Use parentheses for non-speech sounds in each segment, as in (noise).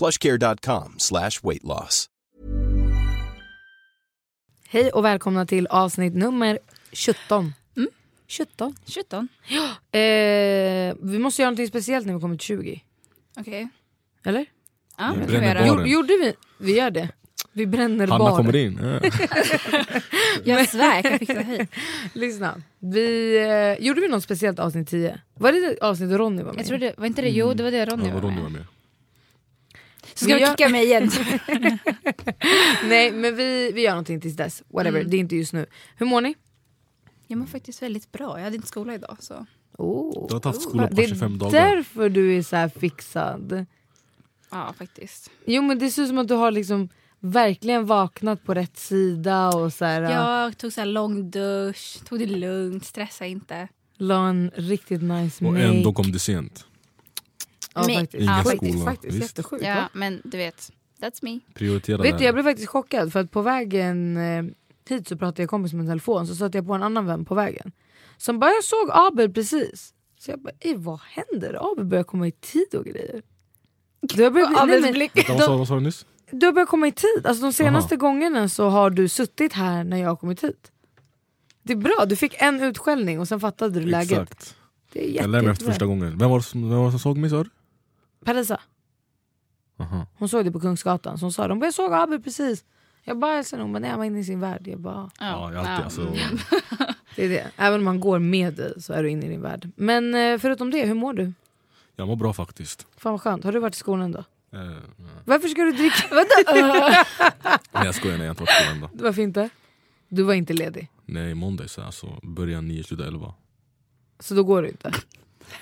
plushcare.com slash weight loss. Hej och välkomna till avsnitt nummer 17. 17. 17. Eh, vi måste göra något speciellt när vi kommer till 20. Okej. Eller? Ja, Vi bränner baren. Jo, gjorde vi? Vi gör det. Vi bränner Hanna bar. kommer in. Ja. (laughs) Jag svär, jag fixa hit. (laughs) Lyssna. Vi, eh, gjorde vi något speciellt avsnitt 10? Var det det avsnittet Ronny var med Jag tror det, var inte det, jo det var det Ronny Ja, var Ronny med. var med. Så ska Vi du gör- kicka mig igen? (laughs) Nej men vi, vi gör någonting tills dess. Whatever, Mm. det är inte just nu. Hur mår ni? Jag mår faktiskt väldigt bra, jag hade inte skola idag. Så. Oh. Du har haft skola på Det 25 är dagar. därför du är så här fixad. Ja faktiskt. Jo men det ser ut som att du har liksom verkligen vaknat på rätt sida och så här, Jag tog så här lång dusch, tog det lugnt, stressa inte. la en riktigt nice Och make. ändå kom det sent. Ja, faktiskt. Ingen faktiskt, skola. faktiskt Visst. jättesjukt. Ja va? men du vet, that's me. Prioritera Vet det du, jag blev faktiskt chockad för att på vägen eh, hit så pratade jag kompis med telefon så satte jag på en annan vän på vägen. Som bara jag såg Abel precis. Så jag bara "Ey, vad händer? Abel börjar komma i tid och grejer. Du har börjat, nej, Abels men, blick. Vänta, vad, sa, du nyss? du har börjat komma i tid. Alltså, de senaste gångerna så har du suttit här när jag har kommit hit. Det är bra, du fick en utskällning och sen fattade du läget. Exakt. Det är Jag lärde mig efter första gången. Vem var det som, vem var det som såg mig sa du? Parisa, Aha. hon såg det på Kungsgatan. Så hon sa de bara, jag såg Abel precis. Jag bara, sa nog, men nej, han var inne i sin värld. Jag bara, Ja, jag alltid, alltså, (laughs) Det är det. Även om man går med dig så är du inne i din värld. Men eh, förutom det, hur mår du? jag mår bra faktiskt. Fan vad skönt. Har du varit i skolan då? Eh, ja. Varför ska du dricka? (laughs) (laughs) Nej jag skojar, nej, jag har inte varit i skolan då. Varför inte? Du var inte ledig. Nej måndags alltså, början 9, slutar 11. Så då går du inte.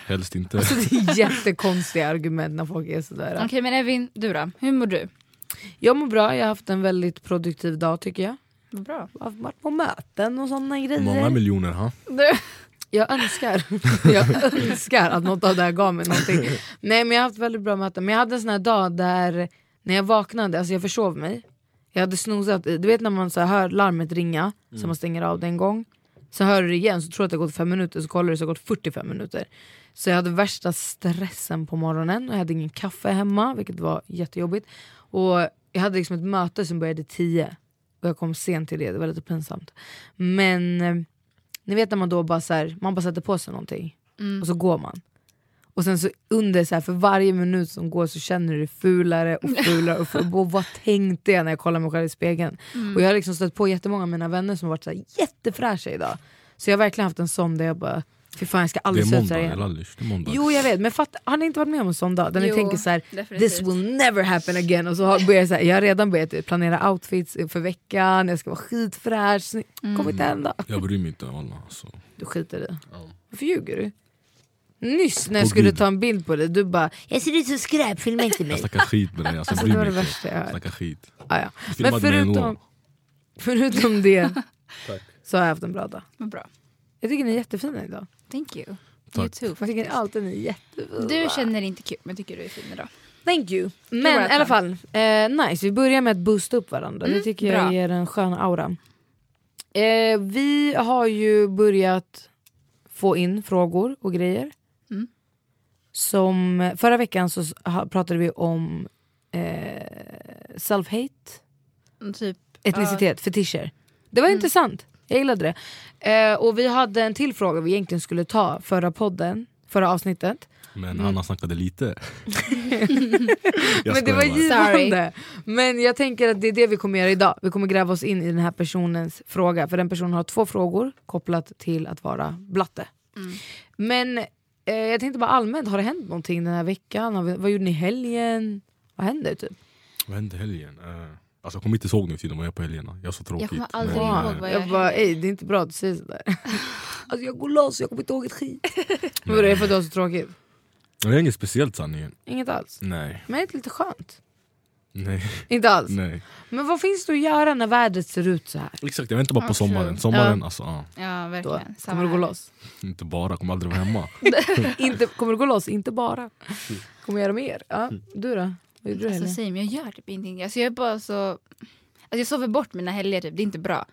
Helst inte. Så det är jättekonstiga argument när folk är sådär. Okej men Evin, du då? Hur mår du? Jag mår bra, jag har haft en väldigt produktiv dag tycker jag. Vad bra. Jag har varit på möten och sådana grejer. Många miljoner ha? Jag önskar, (laughs) jag önskar att något av det här gav mig någonting. Nej men jag har haft väldigt bra möten. Men jag hade en sån här dag där när jag vaknade, alltså jag försov mig. Jag hade snosat, i- du vet när man så hör larmet ringa, så man stänger av det en gång. Så hör du det igen, så tror du att det har gått fem minuter, så kollar du så har det gått 45 minuter. Så jag hade värsta stressen på morgonen och jag hade ingen kaffe hemma, vilket var jättejobbigt. Och jag hade liksom ett möte som började 10 och jag kom sent till det, det var lite pinsamt. Men eh, ni vet när man då bara, så här, man bara sätter på sig någonting och så går man. Och sen så under så här, för varje minut som går så känner du det fulare och (laughs) fulare. Och, fulare. och vad tänkte jag när jag kollade mig själv i spegeln? Och jag har liksom stött på jättemånga av mina vänner som har varit så här, jättefräscha idag. Så jag har verkligen haft en sån där jag bara, fy fan jag ska Det aldrig är se ut så måndag, här igen. Det är måndag. Jo jag vet, men fatt, har ni inte varit med om en sån dag? Där ni Jo, tänker så här, definitivt. this will never happen again. Och så har, börjar jag, så här, jag har redan börjat planera outfits för veckan, jag ska vara skitfräsch. Sny- Kommer inte hända. Jag bryr mig inte alla. Alltså. Du skiter i det. Ja. Varför ljuger du? Nyss när jag skulle Gud. ta en bild på dig, du bara “jag ser ut som skräp, filma inte mig”. Jag snackar skit med dig, alltså, Alltså, bryr det var mig det inte. värsta jag hört. Jag snackar skit. Ah, ja. Men en förutom, förutom det (laughs) så har jag haft en bra dag. Vad bra. Jag tycker ni är jättefina idag. Thank you. Tack. You too. Jag tycker alltid ni är jättefina. Du känner inte kul men tycker du är fin idag. Thank you. Men i alla fall, eh, nice. Vi börjar med att boosta upp varandra. det Mm, tycker jag bra. ger en skön aura. Eh, vi har ju börjat få in frågor och grejer. Mm. Som, förra veckan så pratade vi om eh, self-hate, Mm, Typ, etnicitet, fetischer. Det var intressant, jag gillade det. Eh, och vi hade en till fråga vi egentligen skulle ta förra podden. förra avsnittet. Men Anna snackade lite. (laughs) Men det var givande. Men jag tänker att det är det vi kommer göra idag. Vi kommer gräva oss in i den här personens fråga. För den personen har två frågor kopplat till att vara blatte. Men eh, jag tänkte bara allmänt, har det hänt någonting den här veckan? Har vi, vad gjorde ni helgen? Vad händer typ? Vad hände helgen? Eh, alltså, jag kommer inte ihåg nu tiden vad jag på helgerna. Jag är så tråkigt. kommer aldrig Men, ihåg eh, vad jag- Jag bara, ey, det är inte bra att du säger sådär. (laughs) alltså jag går loss, jag kommer inte ihåg ett skit. Vadå, är det för att du har så tråkigt? Det är inget speciellt sanningen. Inget alls. Nej. Men det är lite skönt. Nej. Inte alls. Nej. Men vad finns det att göra när vädret ser ut så här? Exakt, jag väntar bara på Absolut. sommaren. Sommaren, alltså, ja. Ja, Då verkligen. Samma kommer du gå loss. Inte bara, kommer aldrig vara hemma. (laughs) inte, kommer du gå loss? Inte bara. Kommer göra mer. Ja, du då? Vad gjorde du Alltså, same, jag gör typ ingenting. Alltså, jag är bara så... Alltså, jag sover bort mina helger, typ. det är inte bra.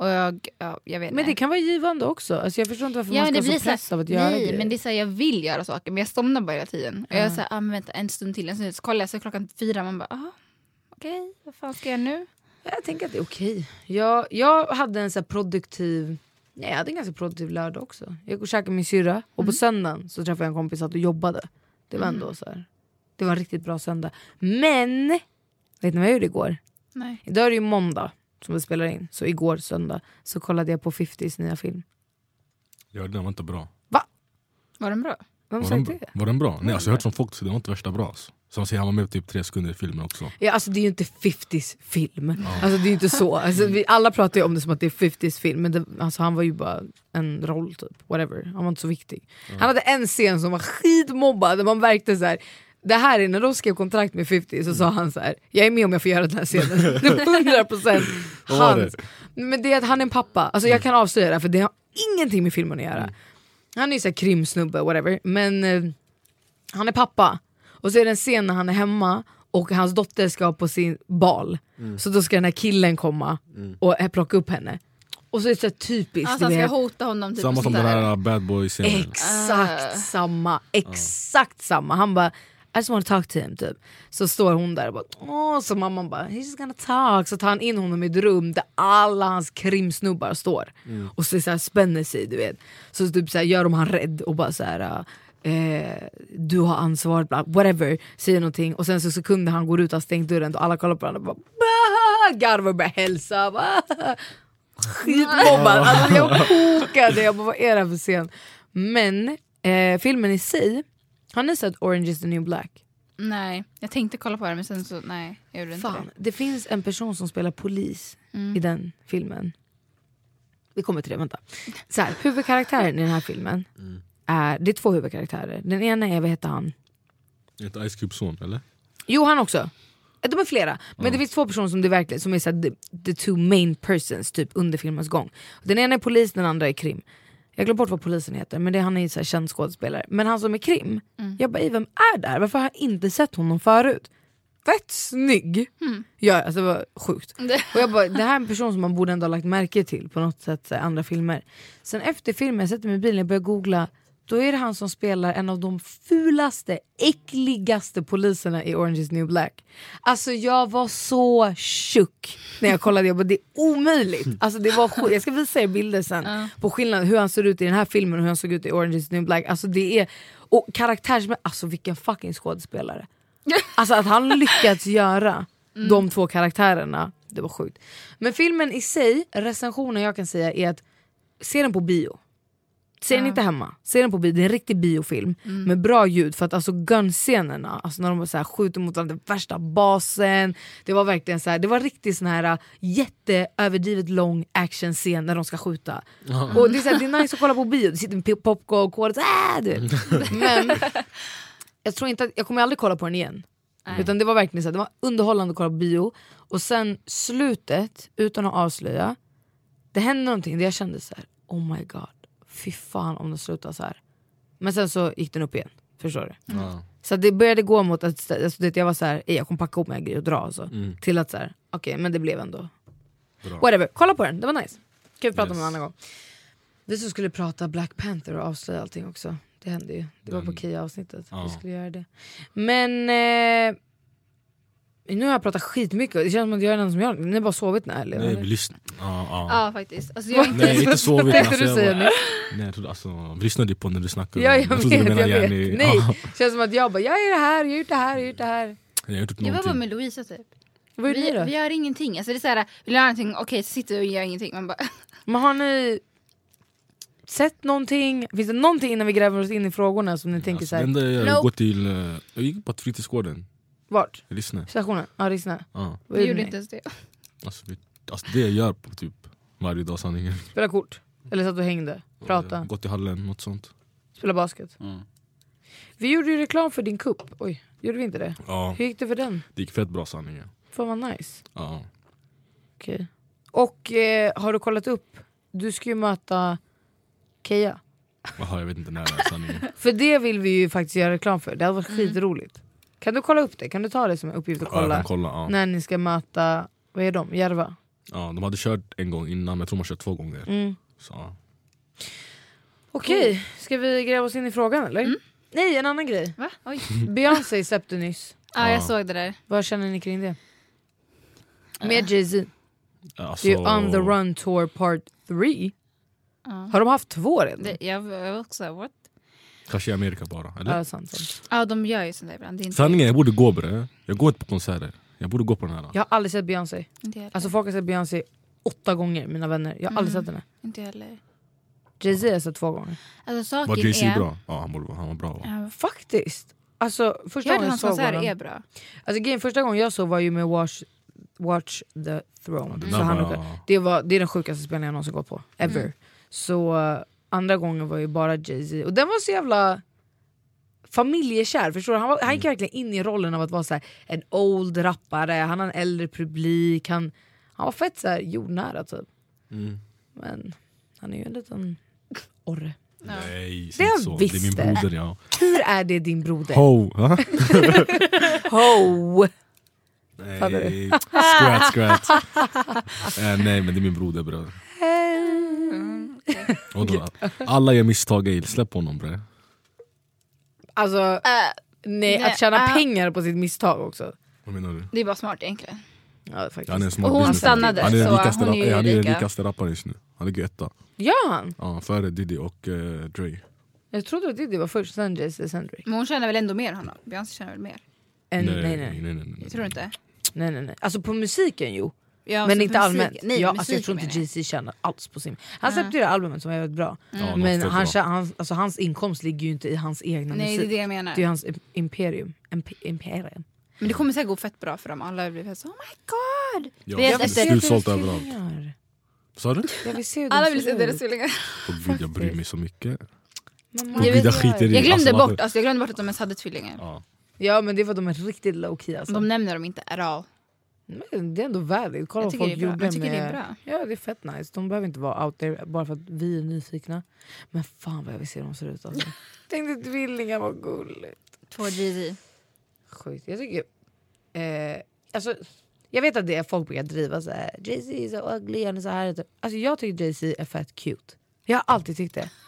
Och jag, ja, jag vet Men det inte. kan vara givande också. Alltså jag förstår inte varför Ja, man ska blir så press av att göra nej, grejer. men det är så här, jag vill göra saker men jag somnar bara hela tiden. Och jag är så här, ah, men vänta en stund till, en stund till. Så kollar jag så är klockan fyra man bara, ah, okej, vad fan ska jag nu? Jag tänker att det är okej. Jag, jag hade en så produktiv... Nej, jag hade en ganska produktiv lördag också. Jag gick och käkade med min syrra och på söndagen så träffade jag en kompis och jobbade. Det var ändå så här. Det var en riktigt bra söndag. Men! Vet ni vad jag gjorde igår? Nej. Idag är det ju måndag som vi spelar in. Så igår söndag så kollade jag på 50s nya film. Ja, den var inte bra. Var den bra? Vem Var den, det? var den bra? Nej, alltså, jag har hört från folk att det var inte värsta bra. Alltså. Så de säger han var med typ tre sekunder i filmen också. Ja, alltså, det är ju inte 50s film. Alltså, det är ju inte så. Alltså, vi, alla pratar ju om det som att det är 50s film men det, alltså, han var ju bara en roll typ. Whatever. Han var inte så viktig. Han hade en scen som var skitmobbad där man märkte så här. Det här är när de skrev kontrakt med 50 så sa han så här. jag är med om jag får göra den här scenen. Det var 100% Vad var hans. det? Men det är att han är en pappa, alltså jag kan avslöja det här, för det har ingenting med filmen att göra. Han är ju såhär krimsnubbe, whatever, men eh, han är pappa. Och så är det en scen när han är hemma och hans dotter ska på sin bal. Så då ska den här killen komma och eh, plocka upp henne. Och så är det så här typiskt, Alltså du han ska vet. hota honom typ Samma och som den där. här bad boy-scenen. Exakt Ah. samma, exakt samma. Han bara I just want to talk to him typ. Så står hon där och bara åh, så mamman bara he's just gonna talk. Så tar han in honom i ett rum där alla hans krimsnubbar står. Och så, så här, spänner sig du vet. Så typ så här, gör de han rädd och bara så här. Eh, du har ansvaret, bla, whatever, säger någonting och sen så sekunder han går ut och har stängt dörren och alla kollar på varandra och bara garvar och börjar hälsa. Bah! Skitmobbad, alltså jag kokade, jag bara vad är det här för scen? Men eh, filmen i sig, har ni sett Orange is the new black? Nej, jag tänkte kolla på det men sen så nej, jag gjorde inte Fan, det. det finns en person som spelar polis i den filmen. Vi kommer till det, vänta. Så här, huvudkaraktären i den här filmen, är, det är två huvudkaraktärer. Den ena är, vad heter han? Inte Ice Cube son eller? Jo han också. De är flera, men det finns två personer som det verkligen som är så här, the, the two main persons typ under filmens gång. Den ena är polis, den andra är krim. Jag glömde bort vad polisen heter, men det, han är ju så här känd skådespelare. Men han som är krim, jag bara "Ey, vem är där? Varför har jag inte sett honom förut? Fett snygg! Ja, alltså det var sjukt. Och jag bara, det här är en person som man borde ändå ha lagt märke till på något sätt, så här, andra filmer. Sen efter filmen, jag sätter mig i bilen och börjar googla, då är det han som spelar en av de fulaste, äckligaste poliserna i Orange is new black. Alltså jag var så tjock när jag kollade, jag bara, det är omöjligt. Alltså, det var. Jag ska visa er bilder sen på skillnaden hur han ser ut i den här filmen och hur han såg ut i Orange is new black. Alltså det är, och karaktärs, alltså vilken fucking skådespelare. (laughs) Alltså att han lyckats göra de två karaktärerna, det var sjukt. Men filmen i sig, recensionen jag kan säga är att se den på bio. Se den inte hemma, se den på bio, det är en riktig biofilm med bra ljud för att alltså gunscenerna, alltså när de så här skjuter mot varandra, den värsta basen, det var verkligen så här, det var riktigt sån här jätteöverdrivet lång actionscen när de ska skjuta. Och det är, så här, det är nice att kolla på bio, det sitter pop- popcorn, kola, så här, du vet. (laughs) Men jag tror inte att, jag kommer aldrig kolla på den igen. Utan det var verkligen så här, det var underhållande att kolla på bio. Och sen slutet, utan att avslöja, det hände någonting där jag kände så här: oh my god, fy fan om det slutar så här. Men sen så gick den upp igen, förstår du? Ja. Så det började gå mot att alltså, det, jag var så här, "Ey, jag kommer packa ihop mina grejer och dra. Alltså. Till att så här, okej men det blev ändå Bra. Whatever, kolla på den, det var nice. Kan vi prata om Yes. en annan gång. Vi som skulle prata Black Panther och avslöja allting också. Det hände ju. Det var på Den- Kia avsnittet. Ja. Vi skulle göra det. Men... Eh, nu har jag pratat skitmycket det känns som att jag är den som gör det. Ni har bara sovit när eller? Nej vi lyssnade. Ja, ja. Ja faktiskt. Alltså, jag, Nej inte (laughs) sovit. Alltså, du jag säga bara- nu? Nej jag trodde alltså, vi lyssnade på när du snackade. Ja jag du vet, jag vet. Jenny. Nej, Ja. känns som att jag bara, jag är det här, jag har gjort det här, jag har gjort det här. Jag har gjort jag var bara med Louisa typ. Vad Vi, då? vi gör ingenting. Alltså, det är såhär, vill jag göra någonting, okej så sitter vi och gör ingenting. Man bara, (laughs) Men har ni sett någonting? Finns det någonting innan vi gräver oss in i frågorna som ni tänker Alltså, så det enda jag till... eh, Jag gick på fritidsgården. Vart? Lyssnade. Stationen? Ja, Rissne. Ja. Vi gjorde inte ens det. Alltså, vi, alltså det jag gör på typ varje dag sanningen. Spela kort? Eller satt och hängde? Prata? Gått till hallen, något sånt. Spela basket? Mm. Vi gjorde ju reklam för din kupp. Oj, gjorde vi inte det? Ja, Hur gick det för den? det gick fett bra sanningen. Fan vad nice. Ja. Okej. Och eh, har du kollat upp? Du ska ju möta Keja. Jaha, jag vet inte när det är sanningen. (laughs) För det vill vi ju faktiskt göra reklam för. Det hade varit Mm. skitroligt. Kan du kolla upp det? Kan du ta det som en uppgift att Ja, jag kolla? kan kolla. Ja. När ni ska möta, vad är de? Järva? Ja, de hade kört en gång innan, men jag tror de har kört två gånger. Mm. Så, ja. Okej, ska vi gräva oss in i frågan eller? Mm. Nej, en annan grej. Va? Oj. (laughs) Beyoncé släppte nyss. Ja, jag Ja. såg det där. Vad känner ni kring det? Med Jay-Z. Alltså, Det är ju On the Run Tour Part 3. Ja. Har de haft två redan? Det, jag, jag var också såhär, what? Kanske i Amerika bara, eller? Ja, sant, sant. Ja de gör ju sånt där ibland. Det är inte, Sanningen, jag borde gå bre. Jag går inte på konserter. Jag borde gå på den här. Jag har aldrig sett Beyoncé. inte heller. Alltså folk har sett Beyoncé åtta gånger, mina vänner. Jag har aldrig Mm. sett henne. inte heller. Jay-Z har jag sett två gånger. Alltså Var saken Jay-Z är... bra? Ja, han, borde, han var bra va? Ja, Faktiskt. Alltså första jag hörde gången jag hans såg konserter honom. är bra. Alltså, grejen, första gången jag såg var ju med Watch, Watch the Throne. Den Så där han, var, det, var, det är den sjukaste spelningen jag någonsin gått på. Ever. Mm. Så andra gången var ju bara Jay-Z. Och den var så jävla familjekär. Förstår du? Han, var, han gick verkligen in i rollen av att vara så här, en old rappare, han har en äldre publik. Han, han var fett så här, jordnära typ. mm. Men han är ju en liten orre. Nej, Det jag så. Det är min visste. broder ja. Hur är det din broder? Ho! (laughs) Ho! Nej, scratch scratch. eh, nej men det är min broder bror. Och då, alla gör misstag ej, släpp honom bre. Alltså, Äh, nej, det att tjäna är- pengar på sitt misstag också. Vad menar du? det är bara smart egentligen. Ja, faktiskt. Han är en smart Och hon stannade, han är den så rikaste, hon är ju rapp- han är den rika. rikaste rapparen just nu. Han ligger etta. Gör han? Ja, före Diddy och uh, Dre. Jag trodde att Diddy var först, sen Jay-Z, sen Drake. Men hon tjänar väl ändå mer honom? Beyoncé tjänar väl mer? En, nej, nej, nej, nej. nej, nej. Jag tror inte. nej, nej, nej. Alltså på musiken jo, Ja, men inte musik- allmänt. Nej, ja, alltså, jag tror inte. Jay-Z tjänar alls på sin... Han släppte ju det albumet som var väldigt bra. Var men han, han, alltså, hans inkomst ligger ju inte i hans egna Nej det är musik. det jag menar. Det är hans im- imperium. Imp- imperium. Men det kommer säkert gå fett bra för dem. Alla blir så oh my god! Ja, Det är slutsålt överallt. Sa du? Jag vill se hur Alla vill se deras tvillingar. Jag bryr mig så mycket. Mamma, Jag vet- jag glömde, Alltså, bort, alltså, jag glömde bort att de ens hade tvillingar. Ja. Ja men det att de är riktigt low key alltså. De nämner dem inte at all. Men det är ändå värdigt. Kolla Jag vad tycker folk det är bra. gjorde Jag tycker med... det är bra. Ja det är fett nice. De behöver inte vara out there bara för att vi är nyfikna. Men fan vad jag vill se dem ser ut alltså. (laughs) Tänkte tvillingar var gulligt. Två GZ. Sjukt. Jag tycker... Eh, alltså, jag vet att det är folk brukar driva så här. Jay-Z är så ugly, han är så här. Alltså jag tycker Jay-Z är fett cute. Jag har alltid tyckt det. (laughs)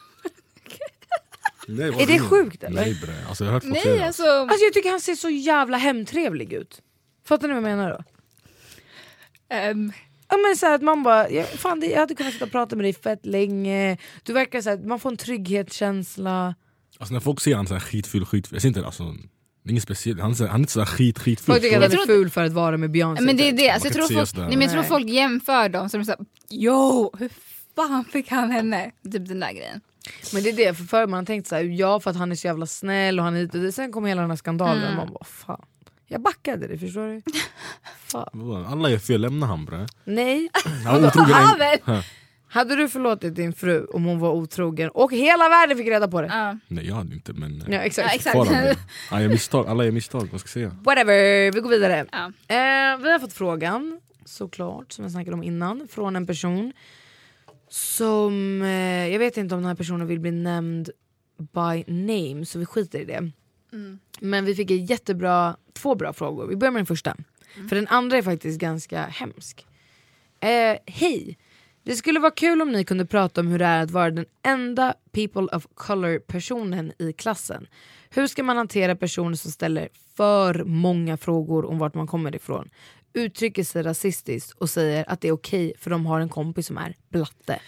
Nej, vad Är det sjukt, eller? Nej bre, alltså, jag har hört från Nej alltså. Alltså jag tycker han ser så jävla hemtrevlig ut. Fattar ni vad jag menar då? Ehm, Ja men så här att man bara, ja, fan det, jag hade kunnat sitta och prata med dig fett länge. Du verkar så här, man får en trygghetskänsla. Alltså när folk ser han så här skitful, skitful, jag ser inte alltså, det är inget speciellt, han, så han är inte så här skit, skitful. Folk tycker att Jag han är tror- ful för att vara med Beyoncé. men det är typ. det, alltså, jag, tror folk, nej, men jag tror folk jämför dem som är såhär yo, hur fan fick han henne? Typ den där grejen. Men det är det, för förr man har tänkt så här, ja för att han är så jävla snäll och han är hit och. Sen kom hela den här skandalen och man bara fan. Jag backade det, förstår du? fan. Alla gör fel, lämna han bre. Nej. Han var en-! (laughs) Hade du förlåtit din fru om hon var otrogen och hela världen fick reda på det? Ja. Nej jag hade inte men... Ja exakt. Ja, exakt. (laughs) misstag, alla gör misstag, vad ska jag säga? Whatever, vi går vidare. Ja. Eh, vi har fått frågan, såklart, som jag snackade om innan, från en person som, eh, jag vet inte om den här personen vill bli nämnd by name, så vi skiter i det. Men vi fick ett jättebra, två bra frågor. Vi börjar med den första. För den andra är faktiskt ganska hemsk. Eh, Hej! Det skulle vara kul om ni kunde prata om hur det är att vara den enda people of color personen i klassen. Hur ska man hantera personer som ställer för många frågor om vart man kommer ifrån? Uttrycker sig rasistiskt och säger att det är okej för de har en kompis som är blatte.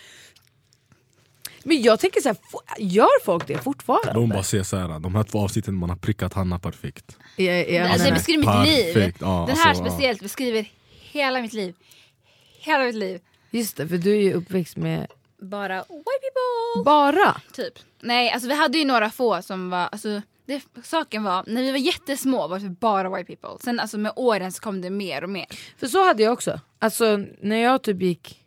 Men jag tänker så här, gör folk det fortfarande? De bara ser så här, de här två avsnitten man har prickat Hanna perfekt. Jag, jag, Alltså, det beskriver mitt liv. Perfekt, ja, Den här alltså, ja. speciellt beskriver hela mitt liv. Hela mitt liv. just det, för du är ju uppväxt med Bara white people. bara. Typ. Nej, alltså vi hade ju några få som var... Alltså, det, saken var, när vi var jättesmå var det bara white people. Sen alltså, med åren så kom det mer och mer. För så hade jag också. Alltså när jag typ gick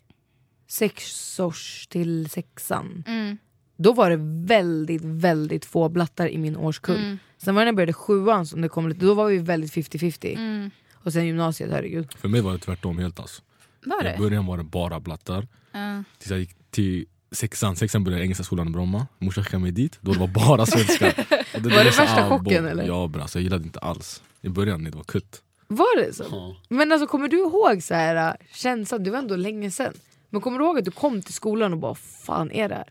sexårs till sexan. Mm. Då var det väldigt väldigt få blattar i min årskull. Mm. Sen var det när jag började sjuan som det kom lite, då var vi väldigt 50-50. Mm. Och sen gymnasiet, herregud. För mig var det tvärtom helt alltså. Var I det? början var det bara blattar. Ja. Tills jag gick till sexan, sexan började engelska skolan i Bromma. Morsan skickade mig dit, då det var bara (laughs) svenskar. Och Var det så, värsta ah, chocken, bo- eller? Ja bre, alltså, jag gillade inte alls. I början det var kutt. Var det så? Men alltså kommer du ihåg så här, äh, känslan, det var ändå länge sen. Men kommer du ihåg att du kom till skolan och bara fan är det här?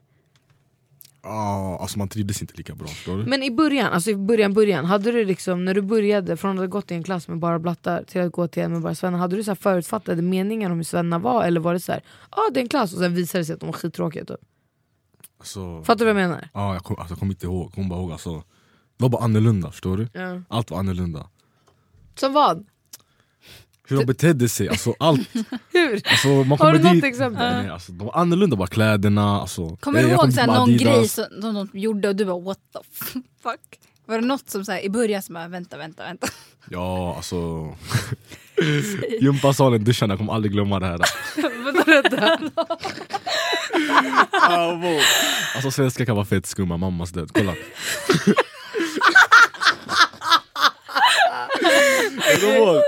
Ah, alltså man trivdes inte lika bra, förstår du? Men i början, alltså i början, början, hade du liksom, när du började från att ha gått i en klass med bara blattar till att gå till en med bara svennar, hade du så förutfattade meningar om hur svennar var? Eller var det så här, ja ah, det är en klass och sen visade det sig att de var skittråkiga typ? Alltså, Fattar du vad jag menar? Ja, jag kommer alltså, kommer inte ihåg, jag kommer bara ihåg alltså, Det var bara annorlunda, förstår du? Ja. Allt var annorlunda. Som vad? Hur de betedde sig, alltså allt. (laughs) Hur? Alltså, man Har du något dit, exempel? Nej, alltså, de var annorlunda, bara kläderna. Alltså, Kommer jag- du ihåg såhär, någon grej som, som de gjorde och du bara what the (laughs) fuck? Var det något som såhär, i början som bara vänta, vänta, vänta? Ja, alltså... (laughs) Gympasalen, duscharna, jag kommer aldrig glömma det här. Alltså svenskar kan vara fett skumma, mammas död. Kolla. Ihåg-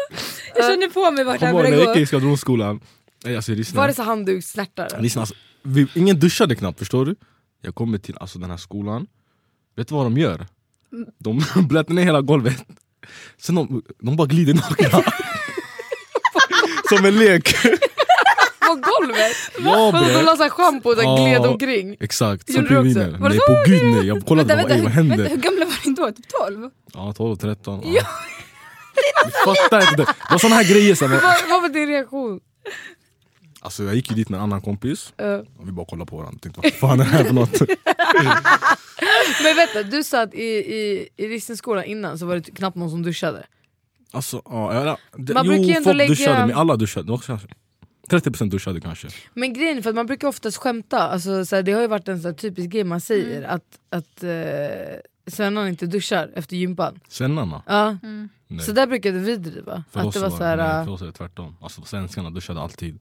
Jag känner på mig vart det här ihåg när börjar jag gick gå. i skvadronsskolan. Nej, Alltså, lyssna. Var det så handdukssnärtar? Lyssna, alltså, vi, ingen duschade knappt, förstår du? Jag kommer till alltså, den här skolan, vet du vad de gör? De (laughs) blöter ner hela golvet, sen de, de bara glider nakna. (laughs) Som en lek. På golvet? Ja, Vadå, de bre. la såhär schampo och så här gled omkring? Exakt, som Gjorde du också? pingviner. Var det Nej så? på gud nej, jag kollade Vänta, bara, ey, vänta, vad vänta, händer? hur gamla var ni då? Typ 12? Ja, 12, 13. Ja. Jag fattar inte, det var såna här grejer. Här, Vad, vad var din reaktion? alltså, jag gick ju dit med en annan kompis, Uh, och vi bara kollade på varandra tänkte vad fan är det här för något? (laughs) men vänta, du sa att i, i, i Ristenskolan innan så var det knappt någon som duschade. Alltså, ja, ja, det, Man jo, brukar ju ändå folk lägga- duschade, men alla duschade. Också, 30% duschade kanske. Men grejen är för att man brukar oftast skämta, alltså, så här, det har ju varit en så här, typisk grej man säger att, att uh, svennarna inte duschar efter gympan. Svennarna? Ja. Nej. Så där brukade vi driva. För Att oss, det var så här, nej, äh, för oss är det tvärtom. Alltså, svenskarna duschade alltid.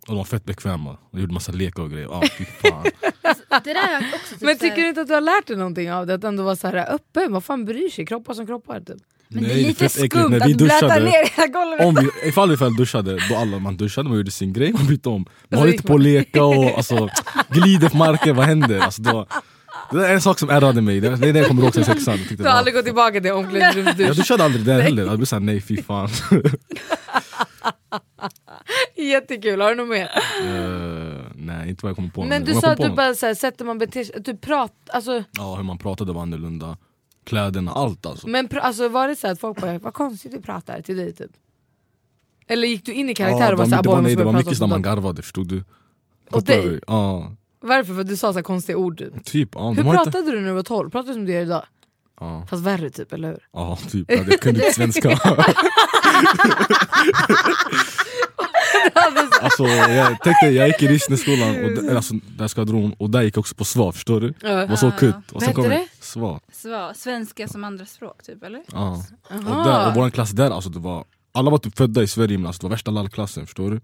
Och de var fett bekväma. De gjorde massa lekar och grejer. Ah, fy fan. (laughs) Det där är också typ Men tycker du inte att du har lärt dig någonting av det? Att ändå vara så här öppen, vad fan bryr sig? Kroppar som kroppar typ. Men Nej, det är lite äckligt. skumt När vi att blöta duschade, ner hela golvet. om vi, ifall vi väl duschade, då alla man duschade, man gjorde sin grej, man bytte om. Man höll inte på att leka och alltså, glider på marken, vad händer? Alltså, då, det är en sak som ärrade mig, det det är det jag kommer ihåg sen sexan. Du har aldrig gått tillbaka till omklädningsrumsdusch? duschade aldrig där heller, jag blev såhär nej fy fan. (laughs) Jättekul, har du något mer? Eh, nej inte vad jag kommer på. Men du sa att du något. bara så här, sätter man beter sig, du prat, alltså, Ja hur man pratade var annorlunda, kläderna, allt alltså. men alltså, var det så att folk bara vad konstigt du pratar till dig typ? Eller gick du in i karaktär Ja, och var det, såhär det, "Boy, var, nej, det var mycket som man som dem"? garvade förstod du. Åt dig? du? Ja, Varför? För att du sa så här konstiga ord typ. typ. Ja, Hur pratade inte, du när du var 12? Pratade du som du gör idag? ja, Fast värre typ, eller hur? ja typ, jag jag kunde inte svenska. (laughs) (laughs) alltså, jag tänkte, jag gick i Rissneskolan, och där- alltså, där skvadron, och där gick jag också på SVA förstår du? Det var så kutt. Och sen kom jag- det? SVA. Så, svenska som andra språk typ eller? Ja. Och, Aha. där, och vår klass där, alltså, det var, alla var typ födda i Sverige men alltså, det var värsta lallklassen förstår du?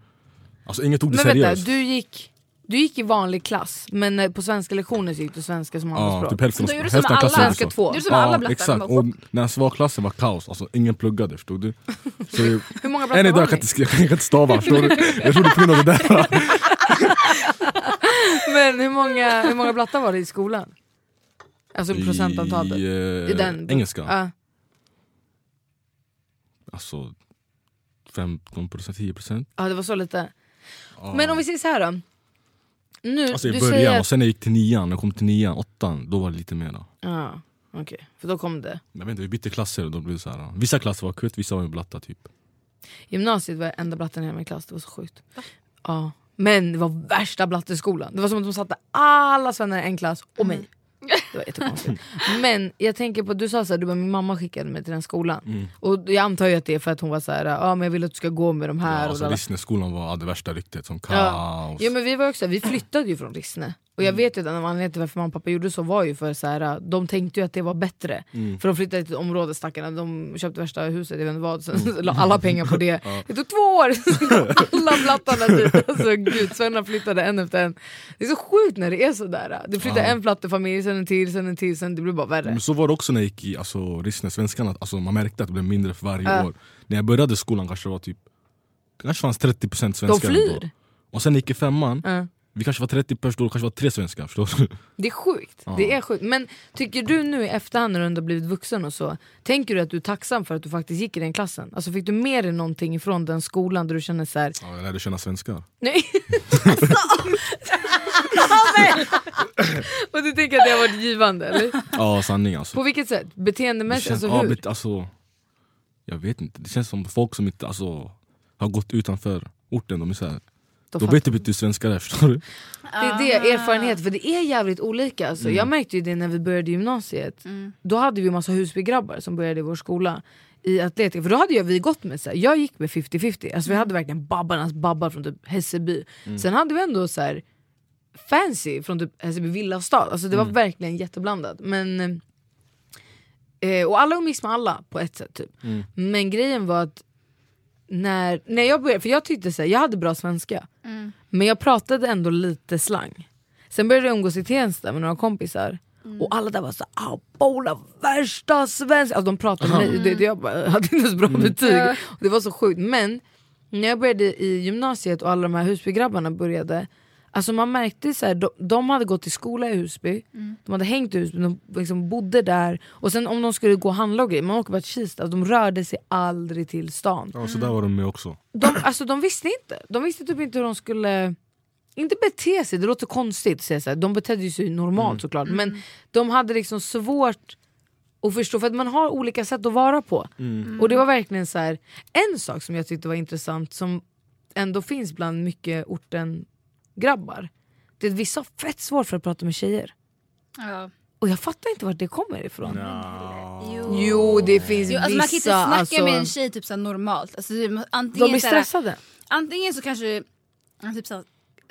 Alltså ingen tog det Men vänta, seriöst. du gick, du gick i vanlig klass men eh, på svenska lektioner så gick du svenska som Ja, andraspråk? typ hälften, Då av- gjorde du som alla- Svenska också. två. Du är som alla blattar. exakt, och när SVA-klassen var kaos, alltså ingen pluggade förstod du? (laughs) Så Hur många blattar idag var jag kan ni? inte, jag kan inte stava förstår du? Jag tror det på grund av det där. (laughs) Men hur många, hur många blattar var det i skolan? Alltså procentantalet? I, eh, I den, engelska? Ja. Alltså 15%, 10%. ja, det var så lite. Ja. Men om vi säger så här då. Nu, Alltså i du början, säger och sen när jag gick till nian, när jag kom till nian, åttan, då var det lite mer. Ja, Okej, för då kom det. Jag vet inte, vi bytte klasser och då blev det så här. Vissa klasser var kutt, vissa var blatta typ. Gymnasiet var jag enda blatten i hela min klass, det var så sjukt. Ja. Men det var värsta blatteskolan. Det var som att de satte alla svennar i en klass och mig. Det var jättekonstigt. Men jag tänker på, du sa såhär, du bara, min mamma skickade mig till den skolan. Och jag antar ju att det är för att hon var såhär, ja men jag vill att du ska gå med de här. Ja, och alltså, lalala. Rissneskolan var det värsta ryktet, som kaos. Ja. ja men vi var också, vi flyttade ju från Rissne. Och jag vet ju att en av anledningarna till varför mamma och pappa gjorde så var ju för så här, de tänkte ju att det var bättre. För de flyttade till ett område stackarna, de köpte värsta huset, jag vet inte vad, sen la alla pengar på det. (laughs) Det tog två år! (laughs) (laughs) alla plattorna dit. Alltså gud, Svenna flyttade en efter en. Det är så sjukt när det är sådär. Du flyttar en plattefamilj, sen en till, sen en till, sen det blir bara värre. Men så var det också när jag gick i alltså, Rissne, svenskarna, alltså, man märkte att det blev mindre för varje Ja. år. När jag började skolan kanske det var typ kanske fanns 30% svenskar flyr. ändå. Och sen gick i femman, Ja. Vi kanske var 30 personer, då kanske var tre svenskar. Förstår du? Det är sjukt. Ja. Det är sjukt. Men tycker du nu i efterhand när du ändå blivit vuxen och så, tänker du att du är tacksam för att du faktiskt gick i den klassen? Alltså fick du med dig någonting ifrån den skolan där du känner så här, Ja, jag lärde känna svenskar. nej. (laughs) och du tänker att det har varit givande eller? Ja sanning alltså. På vilket sätt? Beteendemässigt? Alltså ja, hur? alltså, jag vet inte, det känns som folk som inte alltså, har gått utanför orten, de är så här, Då de fattar vet typ inte hur svenskar är. Förstår du? Det är det, erfarenhet, för det är jävligt olika. Alltså. Jag märkte ju det när vi började gymnasiet. Då hade vi massa Husbygrabbar som började i vår skola i atletik. För då hade jag, vi gått med, så här, jag gick med 50-50, alltså, vi hade verkligen babbarnas babbar från typ Hässelby. Sen hade vi ändå så här, fancy från typ Hässelby villastad, alltså, det var verkligen jätteblandat. Men, eh, och alla umgicks med alla på ett sätt. Typ. Men grejen var att när, när jag började, för jag tyckte så här, jag hade bra svenska. Men jag pratade ändå lite slang. Sen började jag umgås i Tensta med några kompisar. Och alla där var så ah, värsta svenska. Alltså de pratade med mig, det, det, jag bara, hade inte ens bra betyg. Och det var så sjukt. Men när jag började i gymnasiet och alla de här Husbygrabbarna började. Alltså man märkte så här, de, de hade gått i skola i Husby, de hade hängt i Husby, de liksom bodde där. Och sen om de skulle gå och handla och grejer, man åker bara till Kista, de rörde sig aldrig till stan Ja, så där var de med också. de, alltså, de visste inte. De visste typ inte hur de skulle, inte bete sig, det låter konstigt att säga så här. de betedde sig normalt såklart men de hade liksom svårt att förstå för att man har olika sätt att vara på. Och det var verkligen så här. en sak som jag tyckte var intressant som ändå finns bland mycket orten grabbar. Det vissa har fett svårt för att prata med tjejer. Ja. Och jag fattar inte vart det kommer ifrån. Jo. Jo det finns Jo, alltså man kan inte vissa, snacka alltså, med en tjej typ så normalt. Alltså, antingen, de här, stressade. antingen så kanske typ så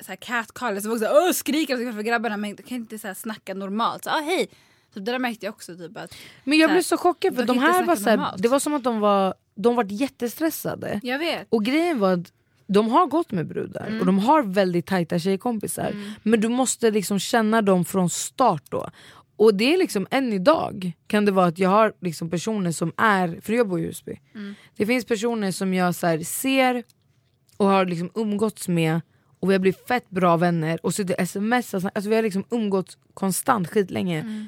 här, catcall, så folk så här, "Åh, skriker för grabbarna men kan inte så här, snacka normalt. Så, ah, hej. Så det där märkte jag också. Typ, att, Men jag blev så chockad för de här var så det var som att de var, de var jättestressade. jag vet. Och grejen var att de har gått med brudar Mm. och de har väldigt tajta tjejkompisar. Men du måste liksom känna dem från start då. Och det är liksom än idag kan det vara att jag har liksom personer som är, för jag bor i Husby. Mm. Det finns personer som jag så ser och har liksom umgåtts med och vi har blivit fett bra vänner och suttit sms, alltså vi har liksom umgåtts konstant skitlänge. Mm.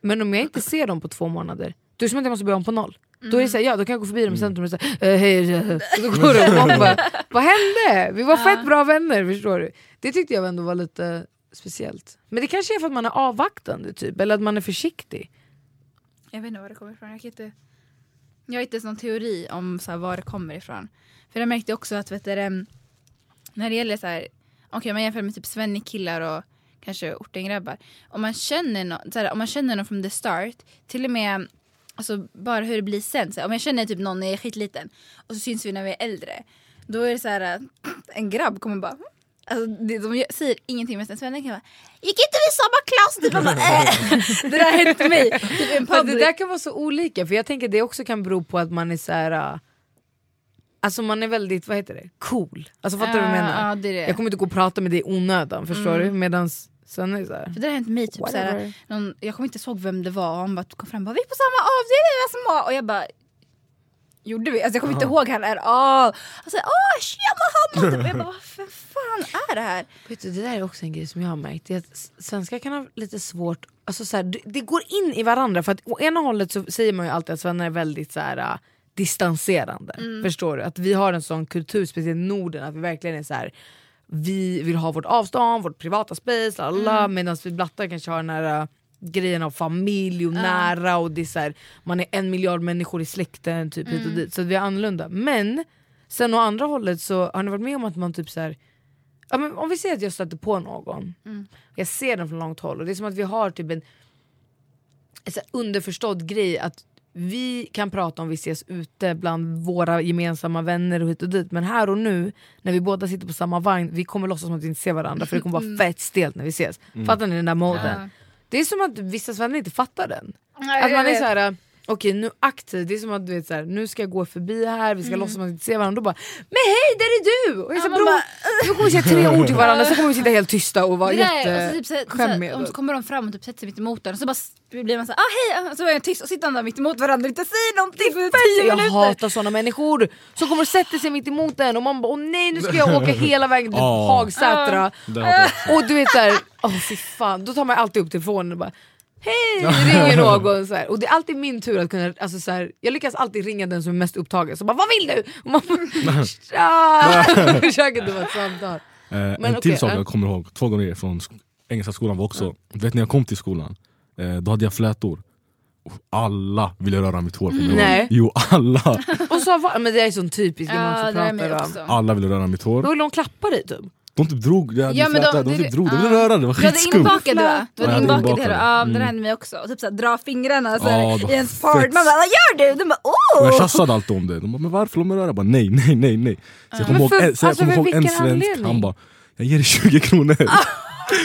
Men om jag inte ser dem på två månader, då är det som att jag måste börja om på noll. Då är det Mm. såhär, ja då kan jag gå förbi dem i centrum och säga eh, hej, eh, så går de och man bara, vad hände? Vi var fett bra vänner förstår du. Det tyckte jag ändå var lite speciellt. Men det kanske är för att man är avvaktande typ, eller att man är försiktig. Jag vet inte var det kommer ifrån. Jag, kan inte, jag har inte ens någon teori om så här, var det kommer ifrån. För jag märkte också att vet du, när det gäller så här, okej man jämför med typ svennekillar och kanske ortengrabbar. Om man känner någon, så här, om man känner någon from the start, till och med alltså, bara hur det blir sen. Så om jag känner typ någon när jag är skitliten och så syns vi när vi är äldre. Då är det så här, äh, en grabb kommer bara Alltså, de säger ingenting med en svenne kan bara Gick inte vi i samma klass? Typ, man bara, äh. (laughs) Det där hänt mig. Typ det där kan vara så olika, för jag tänker det också kan bero på att man är så här. äh, Alltså man är väldigt, vad heter det, cool. Alltså fattar du vad jag menar? Ja, det det. Jag kommer inte gå och prata med dig i onödan förstår du? Medan Sven är såhär, För det har hänt mig typ såhär, någon, Jag kommer inte ihåg vem det var, han bara kom fram och bara, vi är på samma avdelning, små. Och jag bara Gjorde vi? Alltså jag kommer inte ihåg han är all. Alltså åh tjena han! Och jag bara (laughs) vad för fan är det här? Vet du, det där är också en grej som jag har märkt, det är att svenskar kan ha lite svårt, alltså så här, det, det går in i varandra för att å ena hållet så säger man ju alltid att svennar är väldigt så här, äh, distanserande. Förstår du? Att vi har en sån kultur, speciellt i Norden, att vi verkligen är så här. Vi vill ha vårt avstånd, vårt privata space, alla, medan vi blattar kanske har den här äh, grejen av familj och nära och det är här, man är en miljard människor i släkten typ hit och dit. Så vi är annorlunda. Men sen å andra hållet så har ni varit med om att man typ så här, ja, men om vi säger att jag stöter på någon, jag ser den från långt håll och det är som att vi har typ en, en underförstådd grej att vi kan prata om vi ses ute bland våra gemensamma vänner och hit och dit men här och nu när vi båda sitter på samma vagn, vi kommer låtsas som att vi inte ser varandra för det kommer vara fett stelt när vi ses. Fattar ni den där moden? Det är som att vissa vänner inte fattar den. Att man är så här. Okej nu aktivt, det är som att du vet så här, nu ska jag gå förbi här, vi ska låtsas som att vi inte ser varandra, då bara Men hej där är du! Och jag så man "Bror, bara, nu kommer vi säga tre ord till varandra, så kommer vi sitta helt tysta och vara och så typ, så, jätteskämmiga. kommer de fram och typ sätter sig mitt emot och så bara blir man såhär ah, hej, och så är jag tyst och sitter där mitt emot varandra och inte säger någonting för tio Jag minuter. hatar såna människor som kommer och sätter sig mitt emot en och man bara åh nej nu ska jag åka (laughs) hela vägen till Ja. Hagsätra. Jag och du vet såhär, åh fy fan, då tar man alltid upp telefonen och bara Hej! ringer (laughs) någon så här. och det är alltid min tur att kunna, alltså så här, jag lyckas alltid ringa den som är mest upptagen, så bara vad vill du? Och man (laughs) (laughs) försöker inte vara ett samtal. Eh, en okej, till sak ja. jag kommer ihåg två gånger från sk- engelska skolan var också, vet när jag kom till skolan, eh, då hade jag flätor. Och alla ville röra mitt hår. ihåg. Nej. Jo alla, Och så var, men det är sån typiskt Ja, man mig pratar om. också. alla ville röra mitt hår. Då vill de klappa dig typ. De typ drog, jag hade Ja, ja, men de- de, det- typ drog, de ja. ville röra det, det var Du hade skitskumt. du? Du Ja, hade jag hade inbakad det, ja, Mm. det hände mig också. Och typ såhär, dra fingrarna så Ja, här, det var i ens part. Man bara vad gör du? De bara Och jag åh! tjafsade alltid om det, de bara men varför låt mig röra? Jag bara nej, nej, nej, nej. Så jag kommer Men ihåg, en, så jag alltså, ihåg en svensk, anledning? han bara jag ger dig 20 kronor.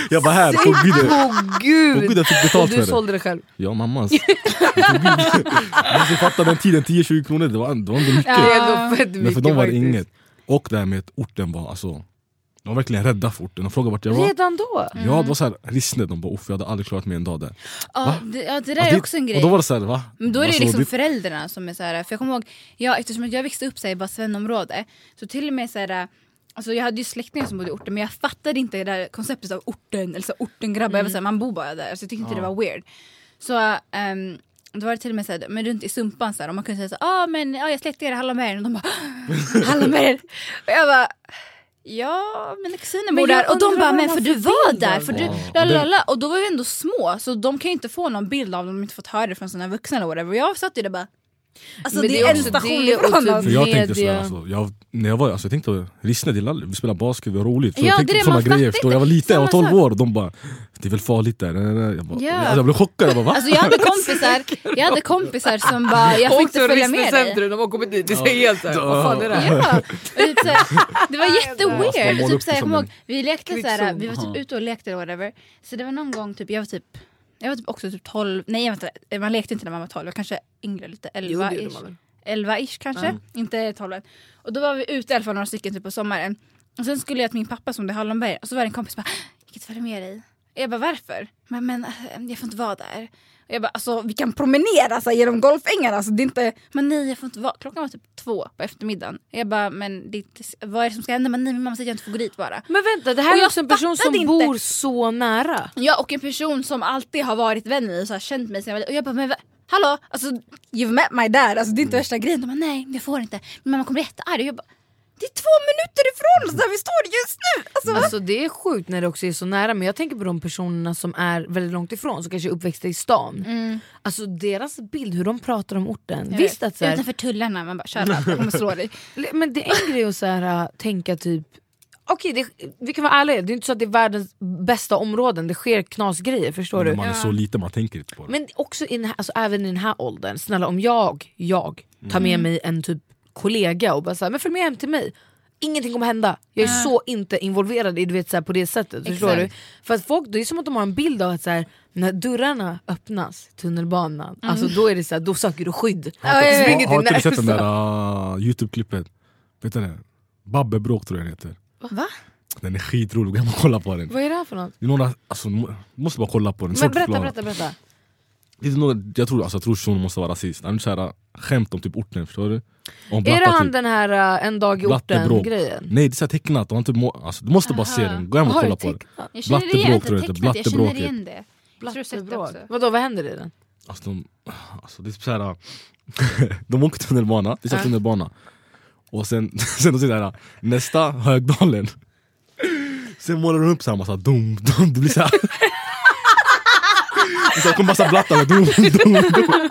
jag bara här, på gud. Åh gud! Åh, gud, jag fick betalt och för du det. sålde det själv. Ja mammans. (laughs) Måste fatta den tiden, 10-20 kronor det var, det var ändå mycket. Det Men för dem var det inget. Och det här med att orten var alltså, de var verkligen rädda för orten. De frågade vart jag var. Redan då? Ja det var såhär Rissne, de bara uff jag hade aldrig klarat mig en dag där. Ja, det, ja, det där Alltså, är också en grej. Och då var det såhär va? Men då är det Alltså, liksom det- föräldrarna som är så här, för jag kommer ihåg, ja, eftersom jag växte upp så här, i bara Svennområde, så till och med så här, alltså jag hade ju släktingar som bodde i orten men jag fattade inte det där konceptet av orten, eller så orten grabbar, jag var så här, man bor bara där, så jag tyckte inte det var weird. Så um, då var det till och med så här, men runt i Sumpan så här, och man kunde säga så ja ah, men ja, jag släktingar i Hallonbergen och de bara Hallonbergen! Och jag bara Ja, mina kusiner Men bor där och de bara men för du var där, för det. du, Ja, och det- lalala. och då var vi ändå små så de kan ju inte få någon bild av dem om de inte fått höra det från sina vuxna eller whatever. Och jag satt ju där bara Alltså Men det det är är en station ifrån typ- oss. För jag tänkte media. alltså, jag, när jag var, alltså, jag tänkte det är lalligt, vi spelar basket, vi har roligt. Så Ja, jag tänkte det är man grejer, förstår? Jag var liten, jag var Samma 12 sak. år och de bara Det är väl farligt där? Jag, bara, Ja. jag, jag blev chockad, jag bara va? Alltså jag hade kompisar, (laughs) jag hade kompisar som bara, jag fick inte följa med dig. de har kommit dit, det ser helt såhär, vad fan är det här? Ja, typ såhär, det var Alltså, jätteweird. målade Typ såhär, jag kommer ihåg, vi lekte såhär, vi var typ ute och lekte eller whatever. Så det var någon gång, typ, jag var typ jag var typ också typ 12, nej inte, man lekte inte när man var 12, jag var kanske yngre lite, Jo, 11 det gjorde ish. man väl. 11-ish kanske, inte 12 än. Och då var vi ute i alla fall några stycken typ på sommaren. Och sen skulle jag till min pappa som det är Hallonberg och så var det en kompis som bara “jag kan inte följa med dig”. Jag bara “varför?” men, men äh, jag får inte vara där. Och jag bara “alltså vi kan promenera så här, genom golfängarna”. Alltså, det är inte, men nej jag får inte vara, klockan var typ två på eftermiddagen. Jag bara “men det är inte, vad är det som ska hända?” men nej min mamma säger att jag inte får gå dit bara. Men vänta, det här är också en person som inte. bor så nära. Ja och en person som alltid har varit vän med mig och så här, känt mig sen jag var Och jag bara men hallå, alltså you've met my dad, alltså det är inte värsta grejen. De bara nej jag får inte, min mamma kommer bli jättearg. Jag bara det är två minuter ifrån oss där vi står just nu! Alltså, Alltså det är sjukt när det också är så nära men jag tänker på de personerna som är väldigt långt ifrån som kanske är uppväxta i stan. Alltså deras bild, hur de pratar om orten. Mm. jag Visst vet. att så här, Utanför tullarna, man bara kör jag kommer slå dig. (laughs) Men det är en grej att så här, äh, tänka typ Okej, det- vi kan vara ärliga, det är inte så att det är världens bästa områden, det sker knasgrejer förstår du. Man är så liten, man tänker inte på det. Men också i den här, alltså, även i den här åldern, snälla om jag, jag tar med mig en typ kollega och bara såhär, men följ med hem till mig. Ingenting kommer hända. Jag är så inte involverad i du vet, så här, på det sättet. Förstår du? För att folk, det är som att de har en bild av att så här, när dörrarna öppnas, tunnelbanan, alltså, då, är det så här, då söker du skydd. Ja, ja, Du ja. springer Har, har till inte ni sett den där uh, youtube-klippet? Vet du det? Babbebråk tror jag den heter. Va? Den är skitrolig, hem och kolla på den. Vad är det här för något? Det är några, alltså, du måste bara kolla på den. Men berätta, berätta, berätta. Det är några, jag tror, alltså, jag tror shunon måste vara rasist. Han är så här, äh, skämt om typ orten, förstår du? Om Är det han typ. den här äh, en dag i orten grejen? Nej det är så här tecknat, han typ må, alltså, du måste bara se den, gå hem och kolla på den. Jag känner igen, inte tror jag tecknat, jag känner igen det. Blattebråk. också. Vadå, vad händer i den? Alltså, de, alltså, det är typ så här, (laughs) de åker tunnelbana, det är Ja. tunnelbana. Och sen, (laughs) sen de säger nästa Högdalen. Sen målar de upp så här massa dum, dum, det blir så här. (laughs) Så jag kommer bara blatta med dum, dum, dum. (laughs)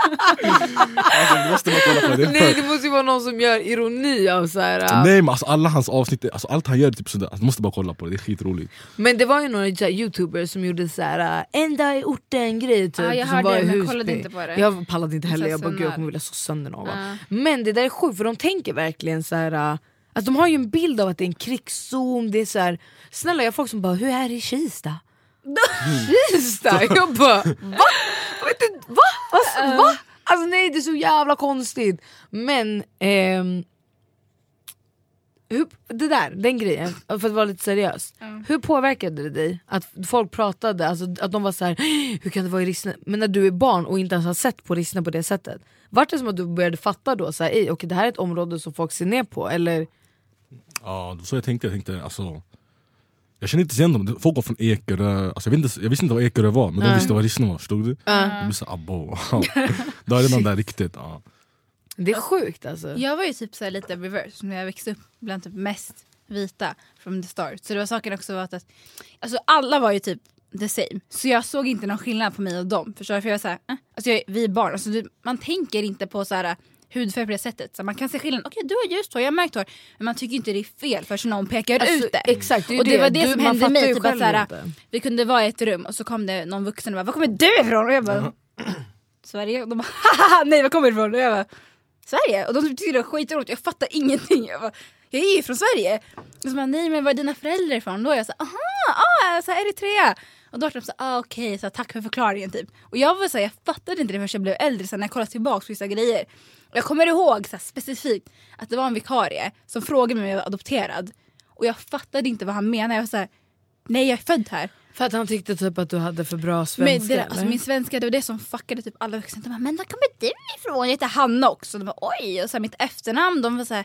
Alltså, måste man kolla på. Det Nej det måste ju vara någon som gör ironi av så här. äh, Nej men alltså alla hans avsnitt, alltså, allt han gör typ sådär, alltså, måste bara kolla på det, det är skitroligt. Men det var ju några så här, youtubers som gjorde så här äh, en dag i orten grej typ. Ja, jag som hörde var det, men kollade inte på det. Jag pallade inte heller, jag bara gud jag kommer vilja slå sönder någon. Ja. Men det där är sjukt för de tänker verkligen så här. Alltså de har ju en bild av att det är en krigszon, det är så här, snälla jag har folk som bara hur är det i Kista? Kista? Jag bara va? Vet du, va? Alltså, va? Alltså nej det är så jävla konstigt. Men ehm, hur, det där, den grejen, för att vara lite seriös. Hur påverkade det dig att folk pratade, alltså, att de var så här, hur kan det vara i Rissne? Men när du är barn och inte ens har sett på Rissne på det sättet. Vart det som att du började fatta då, så här, "Ej, okej, det här är ett område som folk ser ner på? Eller? Ja, det var så jag tänkte, jag tänkte alltså jag kände inte igen dem, folk var från Ekerö, alltså, jag, vet inte, jag visste inte vad Ekerö var men de visste vad Rissne var, förstod du? Jag blev såhär abo, då är det någon där riktigt ja. Det är sjukt alltså. Jag var ju typ så här lite reverse när jag växte upp bland typ mest vita from the start. Så det var saken också var att, att alltså alla var ju typ the same. Så jag såg inte någon skillnad på mig och dem. Förstår du? För jag var så här, eh, alltså jag, vi är barn, alltså, du, man tänker inte på så här hudfärg på det sättet. Så man kan se skillnad, okej du har ljust hår, jag har mörkt hår. Men man tycker inte det är fel förrän någon pekar Alltså, ut det. Exakt, det och det, var det Du- som hände mig. Typ att, själv så här, inte. vi kunde vara i ett rum och så kom det någon vuxen och bara, var kommer du ifrån? Och jag bara, Sverige? Och de bara, haha, nej var kommer du ifrån? Och jag bara, Sverige? Och de tyckte det var skitroligt, jag fattar ingenting. Jag, bara, jag är ju från Sverige. Och så bara, nej men var är dina föräldrar ifrån? Då är jag så aha, ah, så här, Eritrea. Och då var de så ah, okej, så här, tack för förklaringen typ. Och jag var så här, jag fattade inte det förrän jag blev äldre, så här, när jag kollade tillbaka på vissa grejer. Jag kommer ihåg så här, specifikt att det var en vikarie som frågade mig om jag var adopterad. Och jag fattade inte vad han menade. Jag var så här, nej jag är född här. För att han tyckte typ att du hade för bra svenska? Men det, alltså, min svenska det var det som fuckade typ alla vuxna. De bara, men var kommer du ifrån? Jag heter Hanna också. De bara, oj. Och så här, mitt efternamn, de var såhär...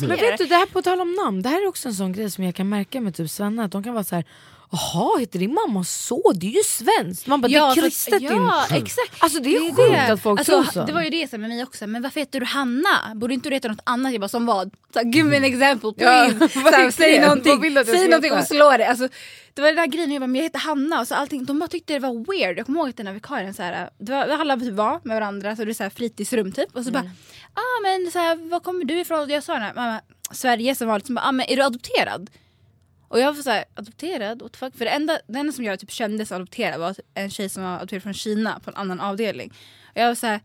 Men vet du, det här på tal om namn, det här är också en sån grej som jag kan märka med typ svennar, att de kan vara så här. Jaha, heter din mamma så? Det är ju svenskt! Man bara, det är kristet Ja, din... exakt. Alltså det är sjukt att folk alltså, tror så. Det var ju det med mig också. Men varför heter du Hanna? Borde inte du heta något annat? Jag bara, som vad? Så Give me an example Ja, please. (laughs) här, är säg det? någonting, säg någonting och slå det. Alltså, det var den här grejen, jag bara, men jag heter Hanna. Och så allting, de bara tyckte det var weird. Jag kommer ihåg att den här vikarien, så här, det var, alla typ var med varandra, så det är så här fritidsrum typ. Och så Mm. bara, ah men så här, var kommer du ifrån? Och jag sa mamma, Sverige som vanligt. Så bara, ah, men är du adopterad? Och jag var såhär, adopterad? What the fuck? För det enda, det enda som jag typ kände som adopterad var en tjej som var adopterad från Kina på en annan avdelning. Och jag var såhär,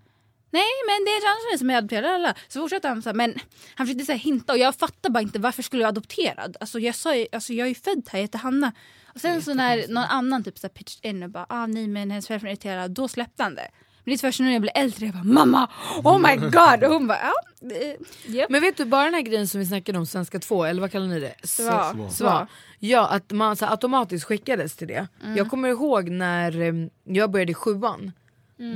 nej men det är en annan tjej som är adopterad. lalala." Så fortsatte han såhär, men han försökte såhär hinta och jag fattar bara inte varför skulle jag adopterad? Alltså jag sa ju, alltså jag är ju född här, jag heter Hanna. Och sen så när någon annan typ såhär pitched in och bara, ah nej men hennes föräldrar är irriterade, då släppte han det. Men det är först när jag blev äldre, jag bara mamma, oh my god! Och hon bara, ja. Japp. Men vet du, bara den här grejen som vi snackade om, svenska 2, eller vad kallar ni det? Sva. Sva. Sva. Ja, att man så här, automatiskt skickades till det. Jag kommer ihåg när eh, jag började i sjuan,